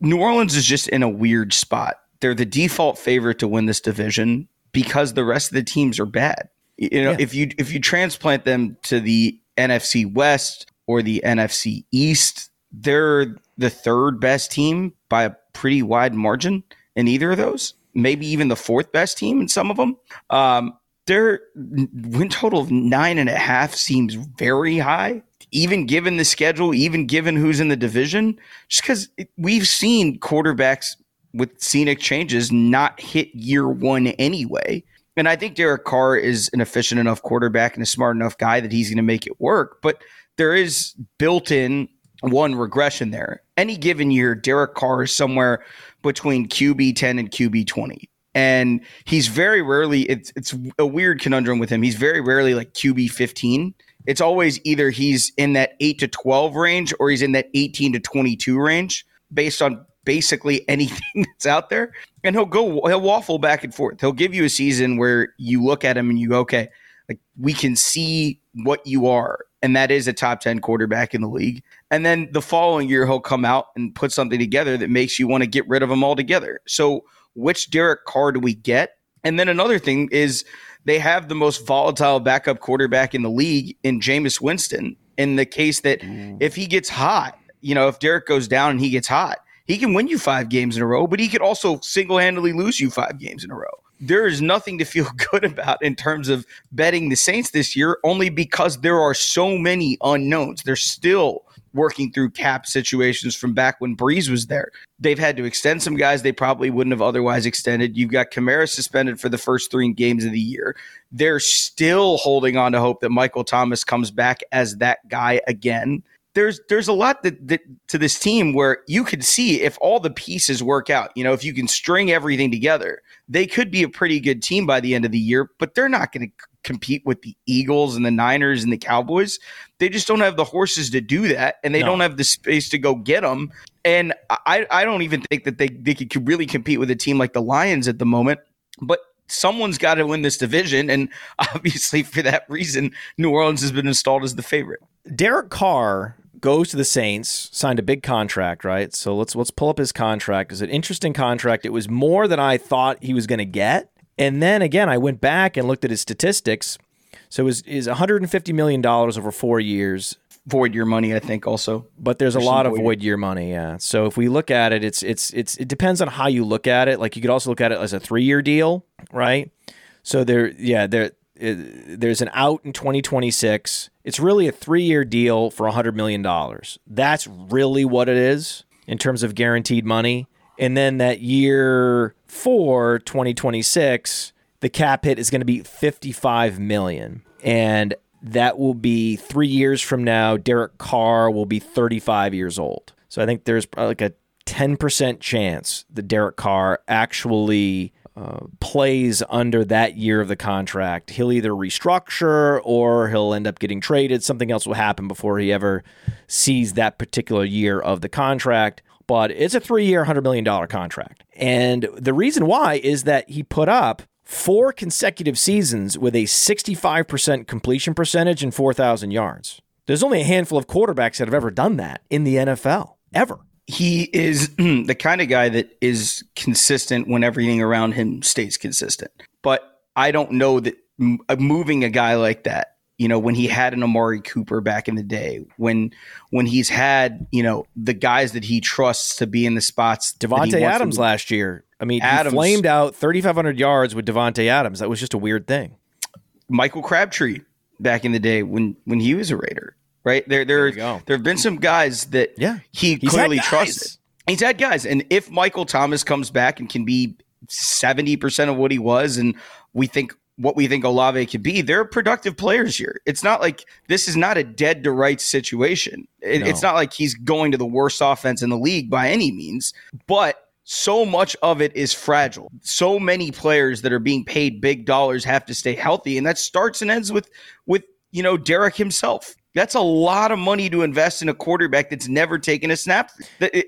New Orleans is just in a weird spot. They're the default favorite to win this division because the rest of the teams are bad. You know, yeah. if you if you transplant them to the NFC West or the NFC East, they're the third best team by a pretty wide margin in either of those. Maybe even the fourth best team in some of them. Um, their win total of nine and a half seems very high, even given the schedule, even given who's in the division. Just because we've seen quarterbacks with scenic changes not hit year one anyway. And I think Derek Carr is an efficient enough quarterback and a smart enough guy that he's going to make it work. But there is built in one regression there. Any given year, Derek Carr is somewhere between QB 10 and QB 20. And he's very rarely, it's, it's a weird conundrum with him. He's very rarely like QB 15. It's always either he's in that 8 to 12 range or he's in that 18 to 22 range based on basically anything that's out there, and he'll go he'll waffle back and forth. He'll give you a season where you look at him and you go, okay, like we can see what you are, and that is a top ten quarterback in the league. And then the following year, he'll come out and put something together that makes you want to get rid of him altogether. So, which Derek Carr do we get? And then another thing is they have the most volatile backup quarterback in the league in Jameis Winston. In the case that mm. if he gets hot, you know, if Derek goes down and he gets hot, he can win you five games in a row, but he could also single handedly lose you five games in a row. There is nothing to feel good about in terms of betting the Saints this year, only because there are so many unknowns. They're still working through cap situations from back when Brees was there. They've had to extend some guys they probably wouldn't have otherwise extended. You've got Kamara suspended for the first three games of the year. They're still holding on to hope that Michael Thomas comes back as that guy again there's there's a lot that, that to this team where you could see if all the pieces work out, you know, if you can string everything together, they could be a pretty good team by the end of the year, but they're not going to compete with the Eagles and the Niners and the Cowboys. They just don't have the horses to do that, and they no. don't have the space to go get them. And I, I don't even think that they, they could really compete with a team like the Lions at the moment. But someone's got to win this division. And obviously, for that reason, New Orleans has been installed as the favorite. Derek Carr goes to the Saints, signed a big contract, right? So let's let's pull up his contract. It's an interesting contract. It was more than I thought he was going to get. And then again, I went back and looked at his statistics. So it was is 150 million dollars over 4 years. Void year money, I think, also. But there's a lot of void year money, yeah. So if we look at it, it's it's it's it depends on how you look at it. Like you could also look at it as a three year deal, right? So there, yeah, there there's an out in 2026. It's really a three year deal for $100 million. That's really what it is in terms of guaranteed money. And then that year four, 2026, the cap hit is going to be 55 million. And that will be three years from now. Derek Carr will be 35 years old. So I think there's uh, like a 10% chance that Derek Carr actually plays under that year of the contract. He'll either restructure or he'll end up getting traded. Something else will happen before he ever sees that particular year of the contract. But it's a three year, $100 million contract. And the reason why is that he put up four consecutive seasons with a 65% completion percentage and 4,000 yards. There's only a handful of quarterbacks that have ever done that in the NFL, ever. He is the kind of guy that is consistent when everything around him stays consistent. But I don't know that uh, moving a guy like that, you know, when he had an Amari Cooper back in the day, when when he's had, you know, the guys that he trusts to be in the spots. Davante Adams last year I mean, Adams, he flamed out 3,500 yards with Davante Adams. That was just a weird thing. Michael Crabtree back in the day when when he was a Raider, right? There there there, there have been some guys that yeah. he He's clearly trusts. He's had guys, and if Michael Thomas comes back and can be 70% of what he was, and we think what we think Olave could be, they're productive players here. It's not like this is not a dead to rights situation. It, no. It's not like he's going to the worst offense in the league by any means, but so much of it is fragile. So many players that are being paid big dollars have to stay healthy, and that starts and ends with with you know Derek himself. That's a lot of money to invest in a quarterback that's never taken a snap.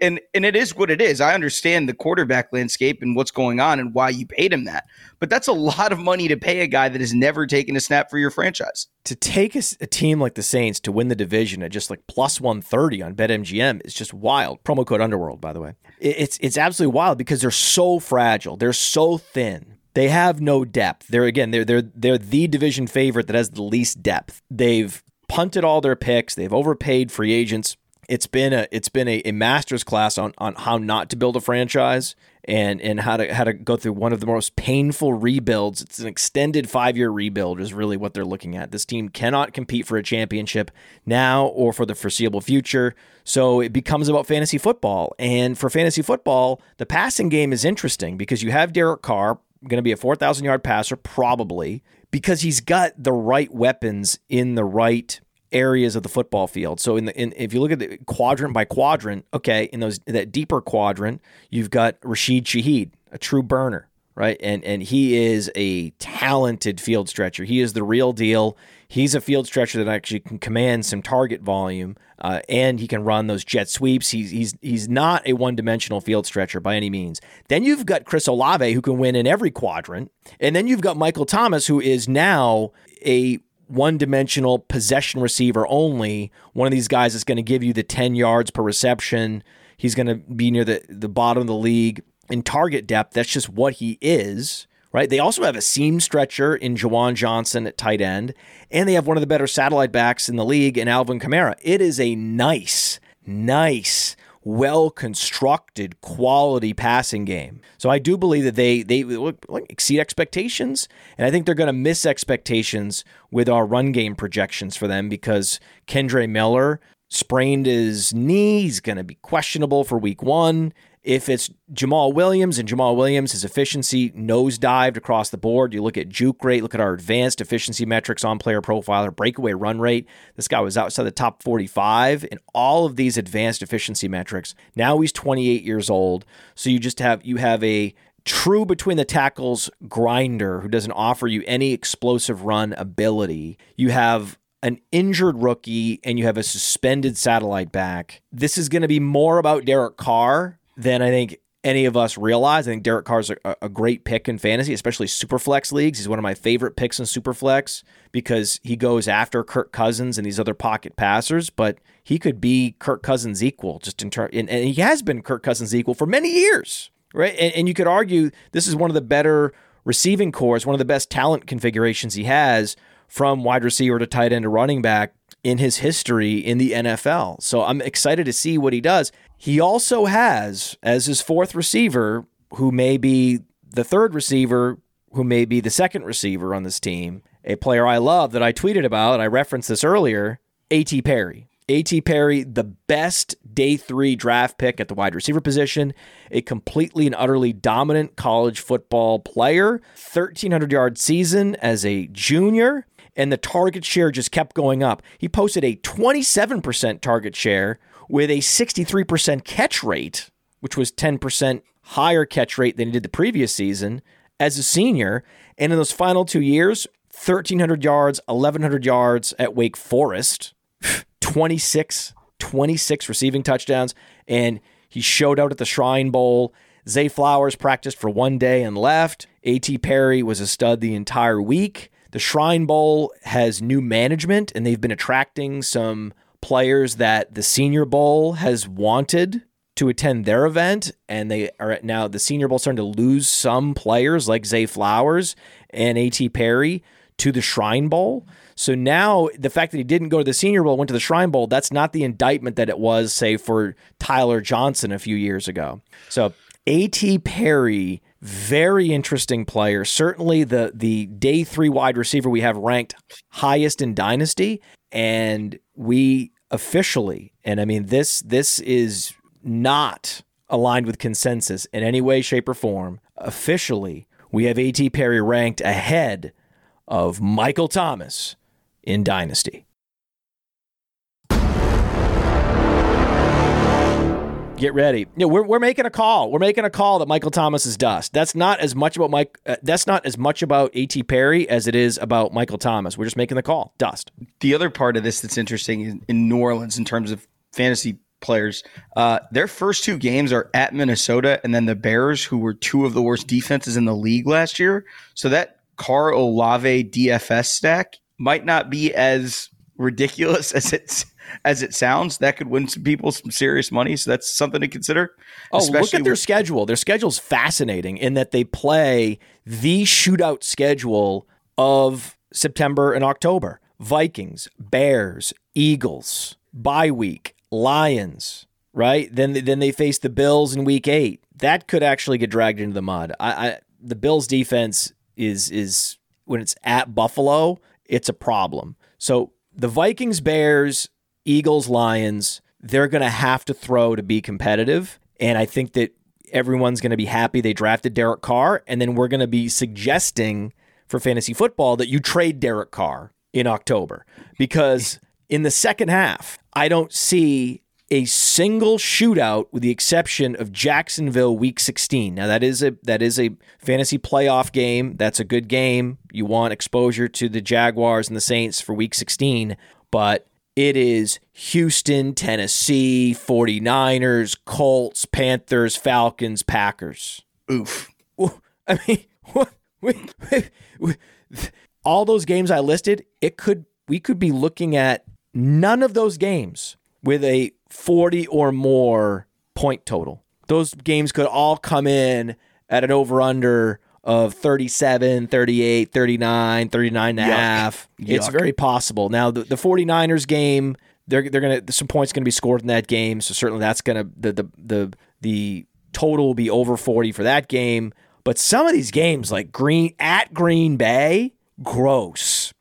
And and it is what it is. I understand the quarterback landscape and what's going on and why you paid him that. But that's a lot of money to pay a guy that has never taken a snap for your franchise. To take a, a team like the Saints to win the division at just like plus 130 on BetMGM is just wild. Promo code Underworld, by the way. It's it's absolutely wild because they're so fragile. They're so thin. They have no depth. They're again, they're they're they're the division favorite that has the least depth. They've punted all their picks. They've overpaid free agents. It's been a it's been a, a master's class on on how not to build a franchise and and how to how to go through one of the most painful rebuilds. It's an extended five year rebuild is really what they're looking at. This team cannot compete for a championship now or for the foreseeable future. So it becomes about fantasy football. And for fantasy football, the passing game is interesting because you have Derek Carr, going to be a 4,000 yard passer, probably, because he's got the right weapons in the right areas of the football field. So in the in, if you look at the quadrant by quadrant, okay, in those that deeper quadrant, you've got Rashid Shaheed, a true burner, right? And and he is a talented field stretcher. He is the real deal. He's a field stretcher that actually can command some target volume, uh, and he can run those jet sweeps. He's he's he's not a one dimensional field stretcher by any means. Then you've got Chris Olave who can win in every quadrant, and then you've got Michael Thomas who is now a one dimensional possession receiver only. One of these guys is going to give you the 10 yards per reception. He's going to be near the, the bottom of the league in target depth. That's just what he is, right? They also have a seam stretcher in Juwan Johnson at tight end, and they have one of the better satellite backs in the league in Alvin Kamara. It is a nice, nice well constructed, quality passing game. So I do believe that they they exceed expectations, and I think they're going to miss expectations with our run game projections for them because Kendre Miller sprained his knee. He's going to be questionable for week one. If it's Jamaal Williams and Jamaal Williams, his efficiency nosedived across the board. You look at juke rate, look at our advanced efficiency metrics on player profiler, breakaway run rate. This guy was outside the top 45 in all of these advanced efficiency metrics. Now he's 28 years old. So you just have you have a true between the tackles grinder who doesn't offer you any explosive run ability. You have an injured rookie and you have a suspended satellite back. This is going to be more about Derek Carr than I think any of us realize. I think Derek Carr's a, a great pick in fantasy, especially superflex leagues. He's one of my favorite picks in superflex because he goes after Kirk Cousins and these other pocket passers, but he could be Kirk Cousins equal just in turn, and, and, he has been Kirk Cousins equal for many years, right? And, and you could argue this is one of the better receiving cores, one of the best talent configurations he has from wide receiver to tight end to running back in his history in the NFL. So I'm excited to see what he does. He also has, as his fourth receiver, who may be the third receiver, who may be the second receiver on this team, a player I love that I tweeted about. I referenced this earlier, A.T. Perry. A.T. Perry, the best day three draft pick at the wide receiver position, a completely and utterly dominant college football player, 1,300 yard season as a junior, and the target share just kept going up. He posted a 27% target share with a 63% catch rate, which was 10% higher catch rate than he did the previous season as a senior. And in those final two years, 1,300 yards, 1,100 yards at Wake Forest, 26, 26 receiving touchdowns, and he showed out at the Shrine Bowl. Zay Flowers practiced for one day and left. A.T. Perry was a stud the entire week. The Shrine Bowl has new management, and they've been attracting some players that the Senior Bowl has wanted to attend their event, and they are now the Senior Bowl starting to lose some players like Zay Flowers and A.T. Perry to the Shrine Bowl. So now the fact that he didn't go to the Senior Bowl, went to the Shrine Bowl, that's not the indictment that it was, say, for Tyler Johnson a few years ago. So A.T. Perry, very interesting player. Certainly the the day three wide receiver we have ranked highest in Dynasty. And we officially, and I mean this this is not aligned with consensus in any way, shape, or form. Officially, we have A.T. Perry ranked ahead of Michael Thomas in Dynasty. Get ready. You know, we're, we're making a call. We're making a call that Michael Thomas is dust. That's not as much about Mike. Uh, that's not as much about A.T. Perry as it is about Michael Thomas. We're just making the call. Dust. The other part of this that's interesting in, in New Orleans in terms of fantasy players, uh, their first two games are at Minnesota and then the Bears, who were two of the worst defenses in the league last year. So that Carr Olave DFS stack might not be as ridiculous as it's as it sounds, that could win some people some serious money. So that's something to consider. Oh, look at their with- schedule. Their schedule's fascinating in that they play the shootout schedule of September and October. Vikings, Bears, Eagles, bye week, Lions, right? Then then they face the Bills in week 8. That could actually get dragged into the mud. I, I the Bills defense is is when it's at Buffalo, it's a problem. So the Vikings, Bears, Eagles, Lions, they're going to have to throw to be competitive. And I think that everyone's going to be happy they drafted Derek Carr. And then we're going to be suggesting for fantasy football that you trade Derek Carr in October because in the second half, I don't see a single shootout with the exception of Jacksonville week 16. Now that is a that is a fantasy playoff game. That's a good game. You want exposure to the Jaguars and the Saints for week 16, but it is Houston, Tennessee, 49ers, Colts, Panthers, Falcons, Packers. Oof. I mean, all those games I listed, it could we could be looking at none of those games with a 40 or more point total. Those games could all come in at an over under of 37, 38, 39, 39 and a Yuck. half. Yuck. It's very possible. Now the, the 49ers game, they're they're going to some points going to be scored in that game, so certainly that's going to the the the the total will be over 40 for that game. But some of these games like Green at Green Bay, gross.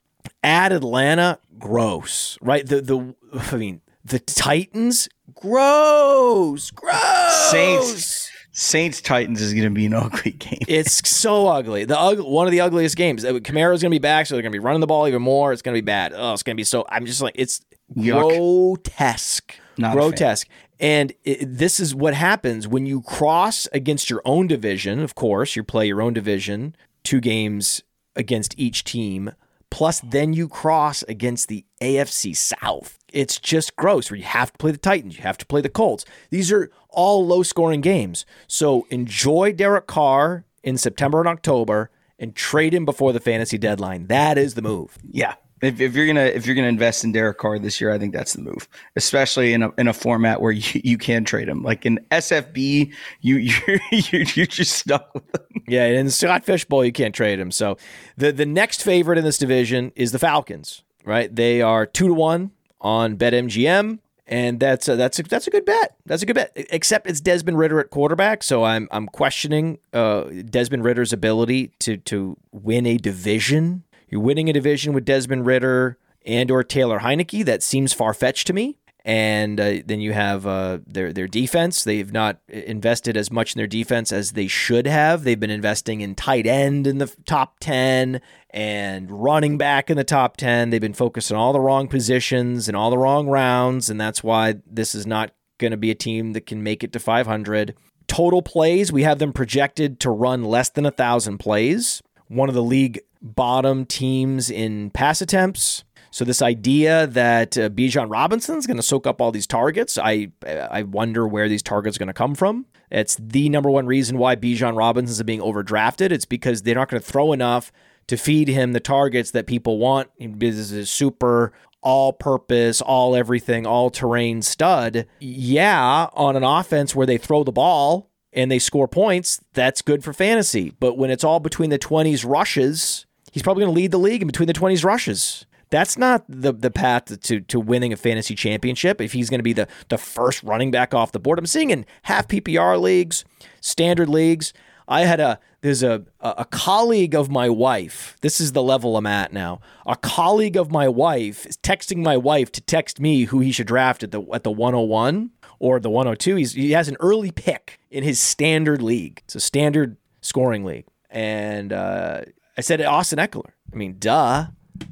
At Atlanta, gross. Right? The the I mean, the Titans, gross. Gross. Saints Saints Titans is going to be an ugly game. it's so ugly. The ugly, one of the ugliest games. Uh, Kamara's going to be back, so they're going to be running the ball even more. It's going to be bad. Oh, it's going to be so. I'm just like it's Yuck. grotesque, Not grotesque. And it, this is what happens when you cross against your own division. Of course, you play your own division, two games against each team. Plus, then you cross against the AFC South. It's just gross where you have to play the Titans, you have to play the Colts. These are all low scoring games. So enjoy Derek Carr in September and October and trade him before the fantasy deadline. That is the move. Yeah. If, if you're gonna if you're gonna invest in Derek Carr this year, I think that's the move, especially in a in a format where you, you can trade him. Like in SFB, you you're you're, you're just stuck with him. Yeah, in the Scott Fish Bowl, you can't trade him. So the the next favorite in this division is the Falcons. Right, they are two to one on BetMGM and that's a, that's a, that's a good bet. That's a good bet. Except it's Desmond Ridder at quarterback, so I'm I'm questioning uh, Desmond Ridder's ability to to win a division. You're winning a division with Desmond Ridder and or Taylor Heinicke. That seems far fetched to me and uh, then you have uh, their their defense. They've not invested as much in their defense as they should have. They've been investing in tight end in the top ten and running back in the top ten. They've been focused on all the wrong positions and all the wrong rounds, and that's why this is not going to be a team that can make it to 500. Total plays, we have them projected to run less than a thousand plays. One of the league bottom teams in pass attempts. So this idea that uh, Bijan Robinson is going to soak up all these targets, I I wonder where these targets are going to come from. It's the number one reason why Bijan Robinson is being overdrafted. It's because they're not going to throw enough to feed him the targets that people want. This is a super all purpose, all everything, all terrain stud. Yeah, on an offense where they throw the ball and they score points, that's good for fantasy. But when it's all between the 20s rushes, he's probably going to lead the league in between the 20s rushes. That's not the the path to to winning a fantasy championship. If he's going to be the the first running back off the board, I'm seeing in half PPR leagues, standard leagues. I had a there's a a colleague of my wife. This is the level I'm at now. A colleague of my wife is texting my wife to text me who he should draft at the at the 101 or the 102. He's, he has an early pick in his standard league. It's a standard scoring league, and uh, I said Austin Ekeler. I mean, duh.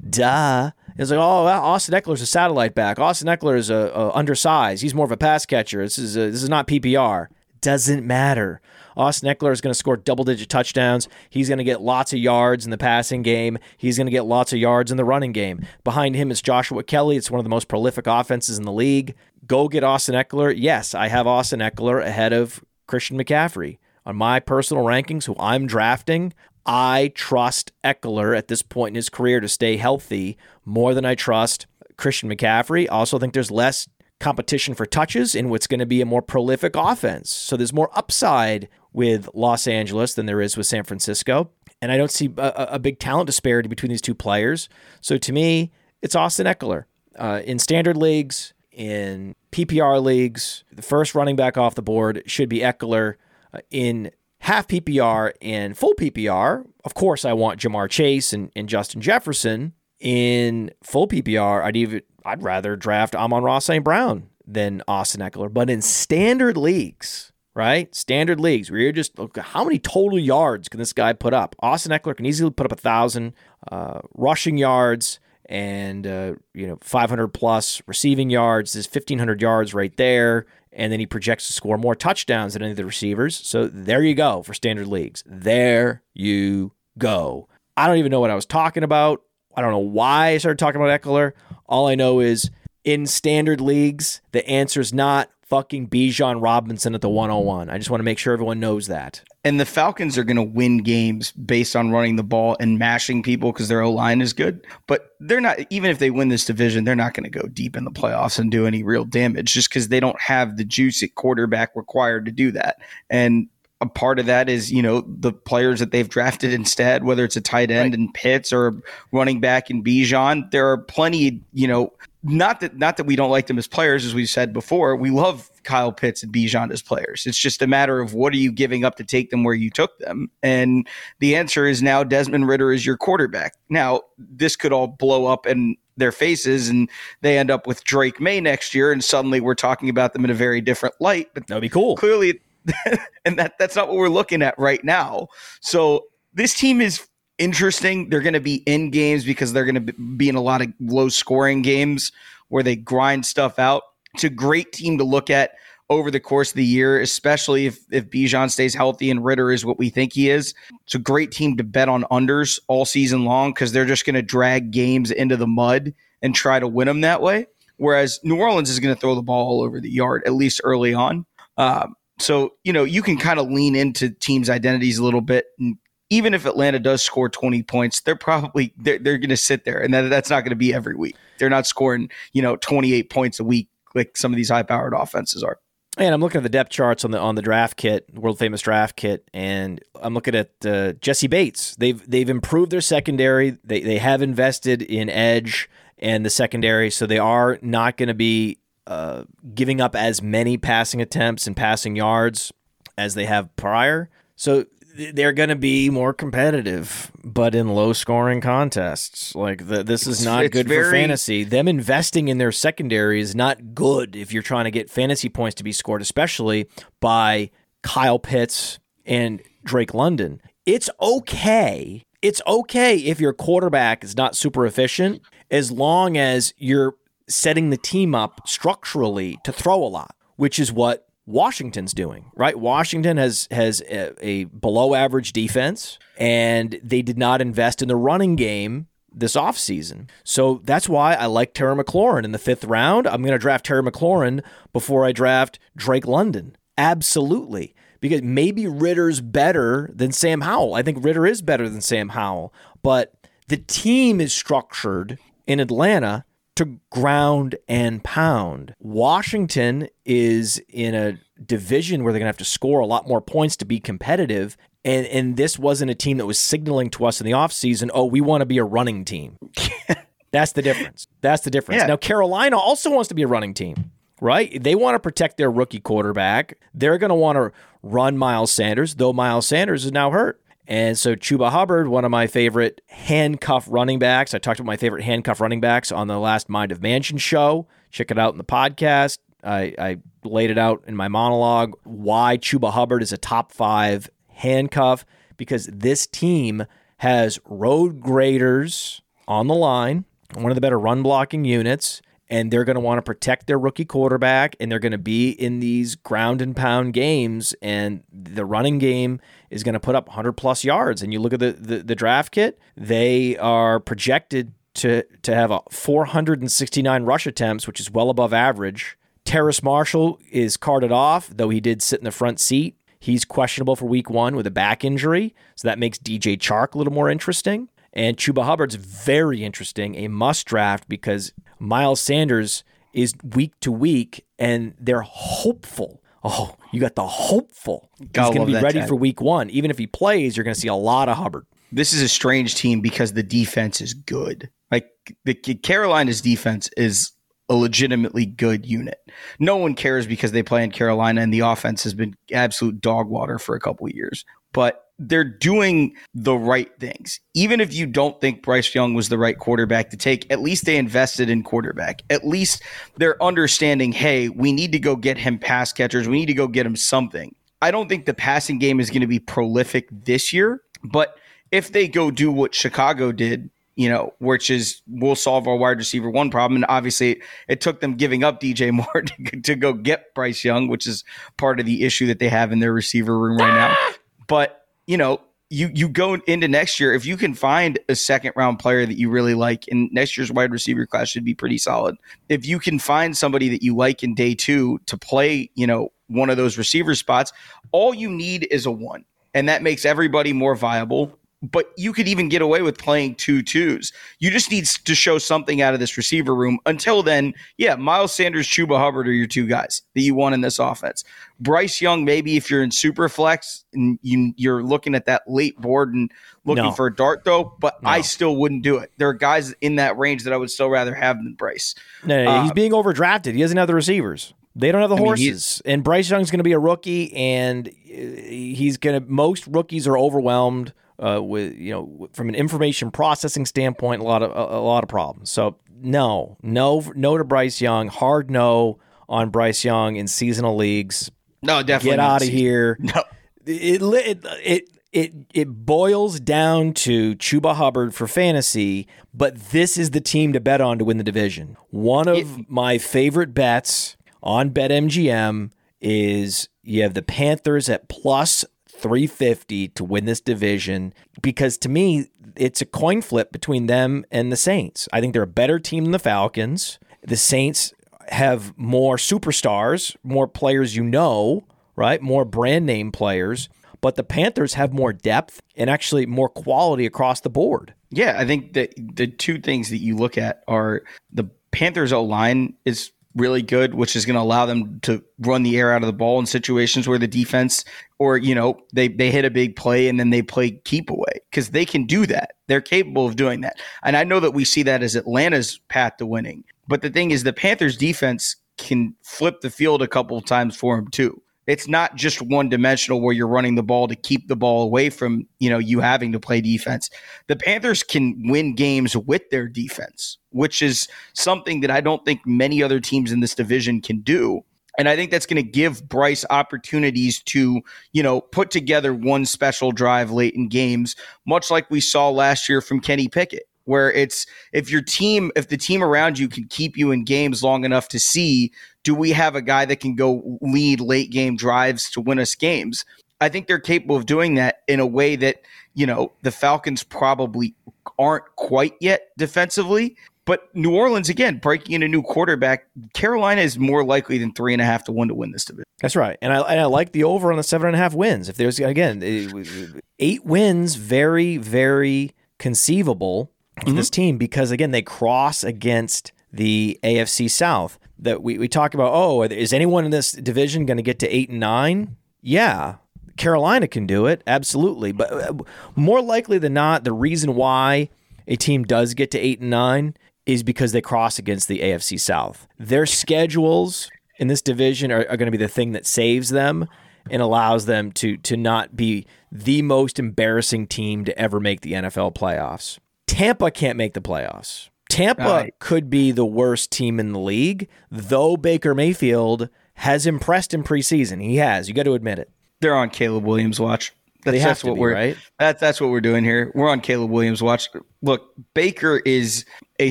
Duh. It's like, oh, Austin Ekeler's a satellite back. Austin Ekeler is a, a, undersized. He's more of a pass catcher. This is a, this is not PPR. Doesn't matter. Austin Ekeler is going to score double digit touchdowns. He's going to get lots of yards in the passing game. He's going to get lots of yards in the running game. Behind him is Joshua Kelley. It's one of the most prolific offenses in the league. Go get Austin Ekeler. Yes, I have Austin Ekeler ahead of Christian McCaffrey. On my personal rankings, who I'm drafting, I trust Ekeler at this point in his career to stay healthy more than I trust Christian McCaffrey. I also think there's less competition for touches in what's going to be a more prolific offense. So there's more upside with Los Angeles than there is with San Francisco. And I don't see a, a big talent disparity between these two players. So to me, it's Austin Ekeler. Uh, in standard leagues, in PPR leagues, the first running back off the board should be Ekeler. Uh, in half PPR and full PPR, of course, I want Ja'Marr Chase and, and Justin Jefferson. In full PPR, I'd even I'd rather draft Amon-Ra St. Brown than Austin Ekeler. But in standard leagues, right? Standard leagues where you're just look, how many total yards can this guy put up? Austin Ekeler can easily put up a thousand uh, rushing yards and uh, you know 500 plus receiving yards. There's 1500 yards right there and then he projects to score more touchdowns than any of the receivers. So there you go for standard leagues. There you go. I don't even know what I was talking about. I don't know why I started talking about Ekeler. All I know is in standard leagues, the answer is not fucking Bijan Robinson at the 101. I just want to make sure everyone knows that. And the Falcons are going to win games based on running the ball and mashing people because their O line is good. But they're not, even if they win this division, they're not going to go deep in the playoffs and do any real damage just because they don't have the juice at quarterback required to do that. And a part of that is, you know, the players that they've drafted instead, whether it's a tight end right. in Pitts or running back in Bijan. There are plenty, you know, not that not that we don't like them as players, as we said before. We love Kyle Pitts and Bijan as players. It's just a matter of what are you giving up to take them where you took them. And the answer is now Desmond Ridder is your quarterback. Now this could all blow up in their faces and they end up with Drake Maye next year, and suddenly we're talking about them in a very different light. But that'd be cool. Clearly, and that that's not what we're looking at right now. So this team is interesting. They're going to be in games because they're going to be in a lot of low scoring games where they grind stuff out. It's a great team to look at over the course of the year, especially if if Bijan stays healthy and Ridder is what we think he is. It's a great team to bet on unders all season long because they're just going to drag games into the mud and try to win them that way. Whereas New Orleans is going to throw the ball all over the yard at least early on. Um, so you know you can kind of lean into teams' identities a little bit and even if Atlanta does score 20 points, they're probably they're, they're going to sit there, and that, that's not going to be every week. They're not scoring you know 28 points a week like some of these high powered offenses are. And I'm looking at the depth charts on the on the draft kit, world famous draft kit, and I'm looking at uh, Jessie Bates. They've they've improved their secondary. They they have invested in edge and the secondary, so they are not going to be uh, giving up as many passing attempts and passing yards as they have prior. So they're going to be more competitive, but in low scoring contests. Like the, this is not it's good for fantasy. Them investing in their secondary is not good if you're trying to get fantasy points to be scored, especially by Kyle Pitts and Drake London. It's okay. It's okay if your quarterback is not super efficient as long as you're setting the team up structurally to throw a lot, which is what Washington's doing, right? Washington has has a, a, below average defense and they did not invest in the running game this offseason. So that's why I like Terry McLaurin in the 5th round. I'm going to draft Terry McLaurin before I draft Drake London. Absolutely. Because maybe Ridder's better than Sam Howell. I think Ritter is better than Sam Howell, but the team is structured in Atlanta to ground and pound. Washington is in a division where they're going to have to score a lot more points to be competitive. And, and this wasn't a team that was signaling to us in the offseason, oh, we want to be a running team. That's the difference. That's the difference. Yeah. Now, Carolina also wants to be a running team, right? They want to protect their rookie quarterback. They're going to want to run Miles Sanders, though Miles Sanders is now hurt. And so Chuba Hubbard, one of my favorite handcuff running backs. I talked about my favorite handcuff running backs on the last Mind of Mansion show. Check it out in the podcast. I, I laid it out in my monologue why Chuba Hubbard is a top five handcuff because this team has road graders on the line, one of the better run blocking units and they're going to want to protect their rookie quarterback and they're going to be in these ground and pound games and the running game is going to put up 100 plus yards. And you look at the, the, the draft kit they are projected to to have a 469 rush attempts which is well above average. Terrace Marshall is carted off though he did sit in the front seat. He's questionable for week 1 with a back injury so that makes DJ Chark a little more interesting and Chuba Hubbard's very interesting, a must draft because Miles Sanders is week to week and they're hopeful. Oh, you got the hopeful. Gotta He's going to be ready for week one. Even if he plays, you're going to see a lot of Hubbard. This is a strange team because the defense is good. Like the Carolina's defense is a legitimately good unit. No one cares because they play in Carolina and the offense has been absolute dog water for a couple years. But they're doing the right things. Even if you don't think Bryce Young was the right quarterback to take, at least they invested in quarterback. At least they're understanding, hey, we need to go get him pass catchers. We need to go get him something. I don't think the passing game is going to be prolific this year, but if they go do what Chicago did, you know, which is we'll solve our wide receiver one problem. And obviously, it, took them giving up DJ Moore to, to go get Bryce Young, which is part of the issue that they have in their receiver room right now. Ah! But you know, you you go into next year if you can find a second round player that you really like, and next year's wide receiver class should be pretty solid. If you can find somebody that you like in day two to play, you know, one of those receiver spots, all you need is a one, and that makes everybody more viable but you could even get away with playing two twos. You just need to show something out of this receiver room. Until then, yeah, Miles Sanders, Chuba Hubbard are your two guys that you want in this offense. Bryce Young, maybe if you're in super flex and you, you're looking at that late board and looking no. for a dart throw, but no. I still wouldn't do it. There are guys in that range that I would still rather have than Bryce. No, no uh, he's being overdrafted. He doesn't have the receivers. They don't have the I horses. Mean, and Bryce Young's going to be a rookie, and uh, he's going to. Most rookies are overwhelmed uh, with you know from an information processing standpoint, a lot of a, a, lot of problems. So no, no, no to Bryce Young. Hard no on Bryce Young in seasonal leagues. No, definitely get out of here. No, it it it. It it boils down to Chuba Hubbard for fantasy, but this is the team to bet on to win the division. One of it, my favorite bets on BetMGM is you have the Panthers at plus 350 to win this division because to me, it's a coin flip between them and the Saints. I think they're a better team than the Falcons. The Saints have more superstars, more players you know, right? More brand name players. But the Panthers have more depth and actually more quality across the board. Yeah, I think that the two things that you look at are the Panthers O line is really good, which is going to allow them to run the air out of the ball in situations where the defense or, you know, they, they hit a big play and then they play keep away because they can do that. They're capable of doing that. And I know that we see that as Atlanta's path to winning. But the thing is, the Panthers defense can flip the field a couple of times for them too. It's not just one dimensional where you're running the ball to keep the ball away from, you know, you having to play defense. The Panthers can win games with their defense, which is something that I don't think many other teams in this division can do. And I think that's going to give Bryce opportunities to, you know, put together one special drive late in games, much like we saw last year from Kenny Pickett where it's if your team if the team around you can keep you in games long enough to see do we have a guy that can go lead late game drives to win us games i think they're capable of doing that in a way that you know the falcons probably aren't quite yet defensively but New Orleans again breaking in a new quarterback. Carolina is more likely than three and a half to one to win this division. That's right, and I, and I like the over on the seven and a half wins. If there's again eh, eight wins, very very conceivable mm-hmm. this team because again they cross against the AFC South. That we, we talk about. Oh, is anyone in this division going to get to eight and nine? Yeah, Carolina can do it absolutely, but uh, more likely than not, the reason why a team does get to eight and nine is because they cross against the AFC South. Their schedules in this division are, are going to be the thing that saves them and allows them to to not be the most embarrassing team to ever make the NFL playoffs. Tampa can't make the playoffs. Tampa right. could be the worst team in the league, though Baker Mayfield has impressed in preseason. He has. You got to admit it. They're on Caleb Williams' watch. That's, that's what be, we're right. That's that's what we're doing here. We're on Caleb Williams' watch. Look, Baker is a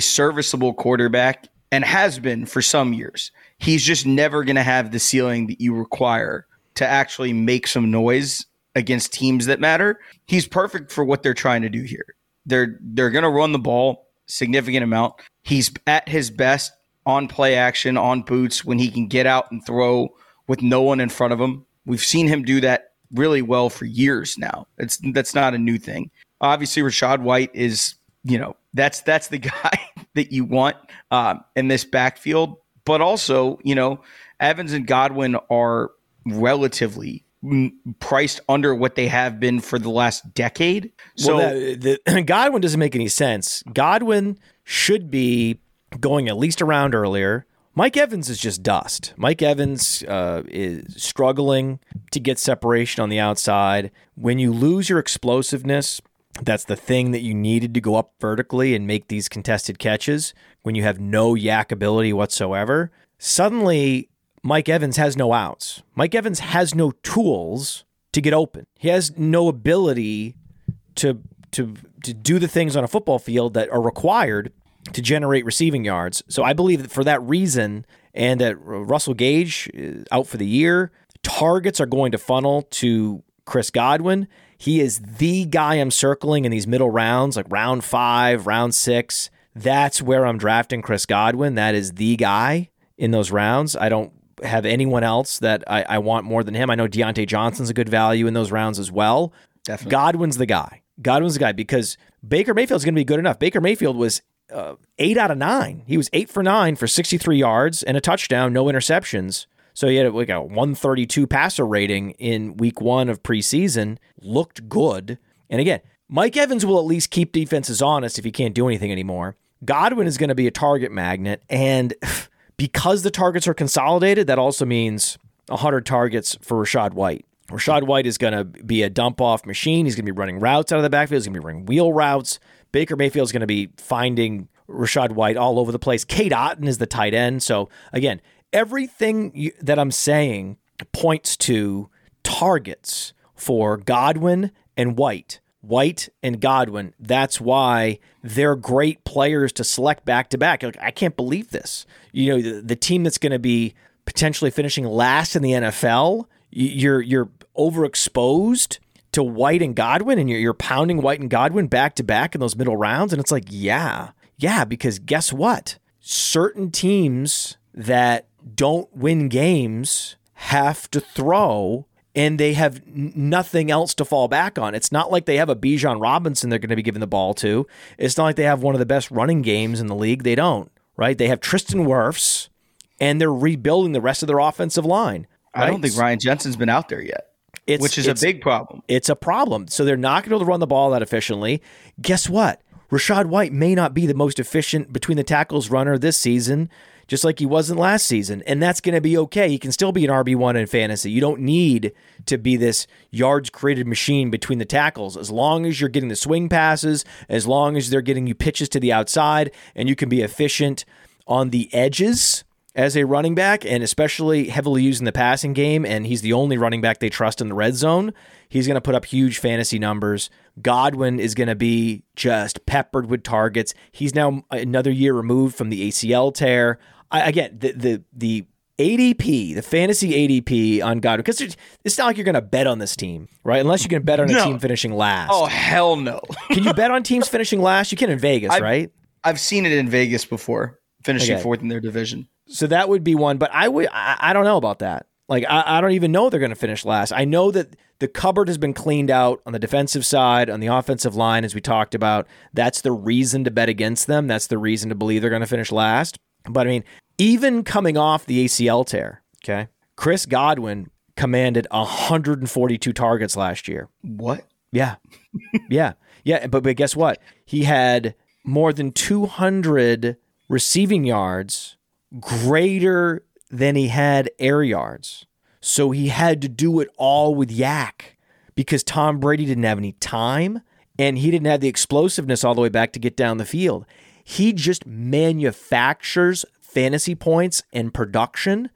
serviceable quarterback and has been for some years. He's just never going to have the ceiling that you require to actually make some noise against teams that matter. He's perfect for what they're trying to do here. They're they're going to run the ball significant amount. He's at his best on play action on boots when he can get out and throw with no one in front of him. We've seen him do that really well for years now. It's that's not a new thing. Obviously, Rachaad White is you know that's that's the guy that you want um, in this backfield. But also, you know, Evans and Godwin are relatively priced under what they have been for the last decade. So well, the, the, Godwin doesn't make any sense. Godwin should be going at least around earlier. Mike Evans is just dust. Mike Evans uh, is struggling to get separation on the outside. When you lose your explosiveness, that's the thing that you needed to go up vertically and make these contested catches. When you have no YAC ability whatsoever, suddenly Mike Evans has no outs. Mike Evans has no tools to get open. He has no ability to to to do the things on a football field that are required to generate receiving yards. So I believe that for that reason, and that Russell Gage is out for the year, targets are going to funnel to Chris Godwin. He is the guy I'm circling in these middle rounds, like round five, round six. That's where I'm drafting Chris Godwin. That is the guy in those rounds. I don't have anyone else that I, I want more than him. I know Diontae Johnson's a good value in those rounds as well. Definitely. Godwin's the guy. Godwin's the guy because Baker Mayfield's going to be good enough. Baker Mayfield was uh, eight out of nine. He was eight for nine for 63 yards and a touchdown, no interceptions. So he had like a 132 passer rating in week one of preseason. Looked good. And again, Mike Evans will at least keep defenses honest if he can't do anything anymore. Godwin is going to be a target magnet. And because the targets are consolidated, that also means 100 targets for Rachaad White. Rachaad White is going to be a dump off machine. He's going to be running routes out of the backfield. He's going to be running wheel routes. Baker Mayfield is going to be finding Rachaad White all over the place. Cade Otton is the tight end. So, again, everything you, that I'm saying points to targets for Godwin and White. White and Godwin. That's why they're great players to select back to back. I can't believe this. You know, the, the team that's going to be potentially finishing last in the NFL. You're you're overexposed to White and Godwin, and you're, you're pounding White and Godwin back to back in those middle rounds. And it's like, yeah, yeah, because guess what? Certain teams that don't win games have to throw and they have nothing else to fall back on. It's not like they have a Bijan Robinson they're going to be giving the ball to. It's not like they have one of the best running games in the league. They don't, right? They have Tristan Wirfs and they're rebuilding the rest of their offensive line. Right? I don't think Ryan Jensen's been out there yet. It's, which is a big problem. It's a problem. So they're not going to be able to run the ball that efficiently. Guess what? Rachaad White may not be the most efficient between the tackles runner this season, just like he wasn't last season. And that's going to be okay. He can still be an RB1 in fantasy. You don't need to be this yards created machine between the tackles. As long as you're getting the swing passes, as long as they're getting you pitches to the outside, and you can be efficient on the edges as a running back and especially heavily used in the passing game. And he's the only running back they trust in the red zone. He's going to put up huge fantasy numbers. Godwin is going to be just peppered with targets. He's now another year removed from the ACL tear. I, again, the, the, the, ADP, the fantasy ADP on Godwin, because it's not like you're going to bet on this team, right? Unless you can bet on a no. team finishing last. Oh hell no! can you bet on teams finishing last? You can in Vegas, I've, right? I've seen it in Vegas before, finishing okay. fourth in their division. So that would be one, but I would I, I don't know about that. Like I, I don't even know they're going to finish last. I know that the cupboard has been cleaned out on the defensive side, on the offensive line, as we talked about. That's the reason to bet against them. That's the reason to believe they're going to finish last. But I mean, even coming off the ACL tear, okay, Chris Godwin commanded 142 targets last year. What? Yeah, yeah, yeah. But but guess what? He had more than 200 receiving yards greater than he had air yards. So he had to do it all with YAC because Tom Brady didn't have any time and he didn't have the explosiveness all the way back to get down the field. He just manufactures fantasy points and production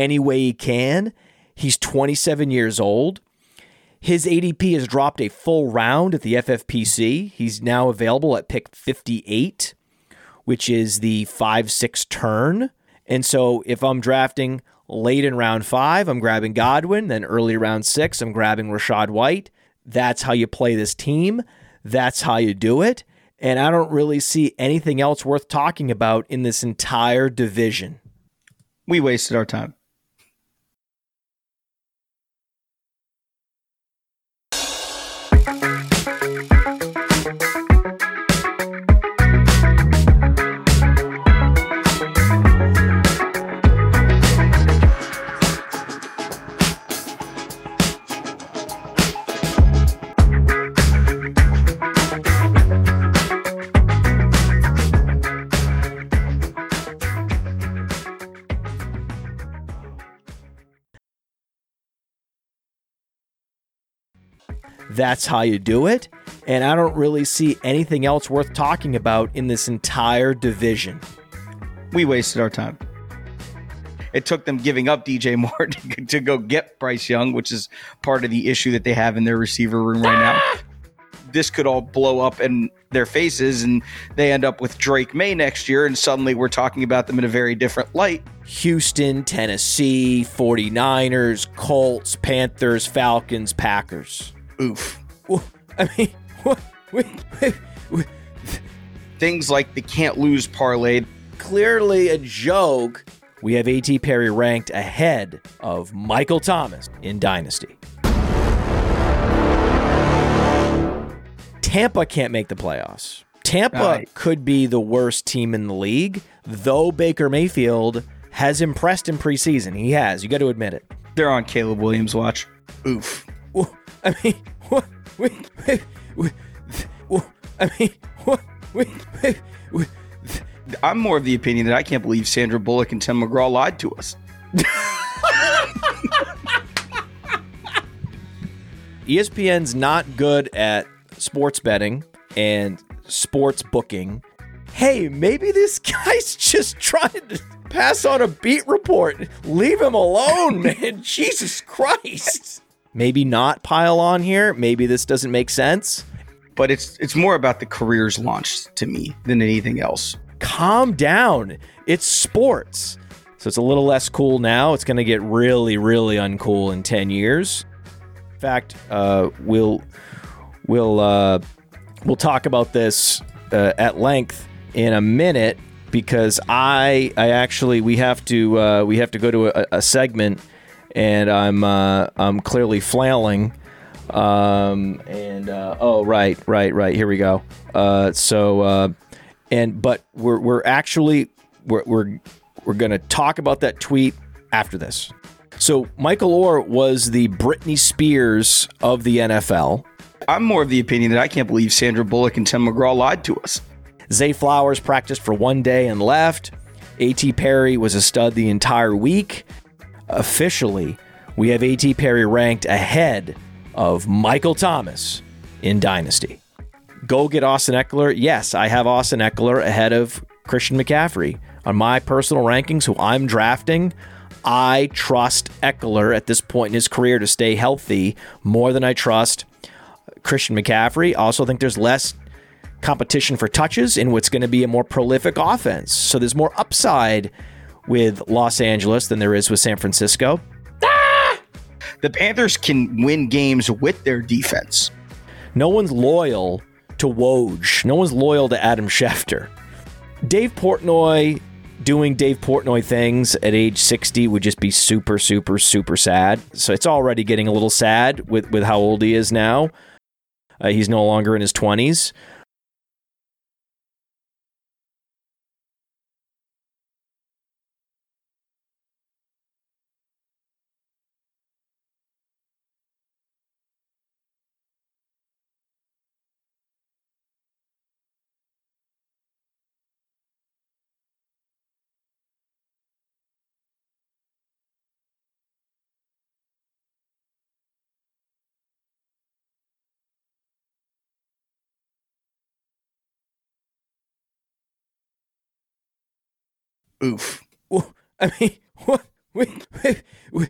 any way he can. He's 27 years old. His ADP has dropped a full round at the FFPC. He's now available at pick 58, which is the 5 6 turn. And so if I'm drafting late in round five, I'm grabbing Godwin. Then early round six, I'm grabbing Rachaad White. That's how you play this team. That's how you do it. And I don't really see anything else worth talking about in this entire division. We wasted our time. That's how you do it. And I don't really see anything else worth talking about in this entire division. We wasted our time. It took them giving up DJ Moore to, to go get Bryce Young, which is part of the issue that they have in their receiver room right now. Ah! This could all blow up in their faces, and they end up with Drake Maye next year, and suddenly we're talking about them in a very different light. Houston, Tennessee, 49ers, Colts, Panthers, Falcons, Packers. Oof. I mean, what? Things like the can't lose parlay. Clearly a joke. We have A.T. Perry ranked ahead of Michael Thomas in Dynasty. Tampa can't make the playoffs. Tampa right. could be the worst team in the league, though Baker Mayfield has impressed in preseason. He has. You got to admit it. They're on Caleb Williams' watch. Oof. I mean, what? Wait, wait, wait, I mean, what? Wait, wait, wait. I'm more of the opinion that I can't believe Sandra Bullock and Tim McGraw lied to us. ESPN's not good at sports betting and sports booking. Hey, maybe this guy's just trying to pass on a beat report. Leave him alone, man. Jesus Christ maybe not pile on here. Maybe this doesn't make sense. But it's it's more about the careers launched to me than anything else. Calm down. It's sports. So it's a little less cool now. It's going to get really, really uncool in 10 years. In fact, uh, we'll we'll uh, we'll talk about this uh, at length in a minute because I I actually we have to uh, we have to go to a, a segment and I'm uh, I'm clearly flailing. Um, and uh, oh right right right here we go. Uh, so uh, and but we're we're actually we're we're we're gonna talk about that tweet after this. So Michael Oher was the Britney Spears of the NFL. I'm more of the opinion that I can't believe Sandra Bullock and Tim McGraw lied to us. Zay Flowers practiced for one day and left. A.T. Perry was a stud the entire week. Officially, we have A.T. Perry ranked ahead of Michael Thomas in Dynasty. Go get Austin Ekeler. Yes, I have Austin Ekeler ahead of Christian McCaffrey. On my personal rankings, who I'm drafting, I trust Ekeler at this point in his career to stay healthy more than I trust Christian McCaffrey. Also think there's less competition for touches in what's going to be a more prolific offense. So there's more upside with Los Angeles than there is with San Francisco. The Panthers can win games with their defense. No one's loyal to Woj. No one's loyal to Adam Schefter. Dave Portnoy doing Dave Portnoy things at age 60 would just be super, super, super sad. So it's already getting a little sad with, with how old he is now. Uh, he's no longer in his 20s. oof. I mean, what? We? We? We?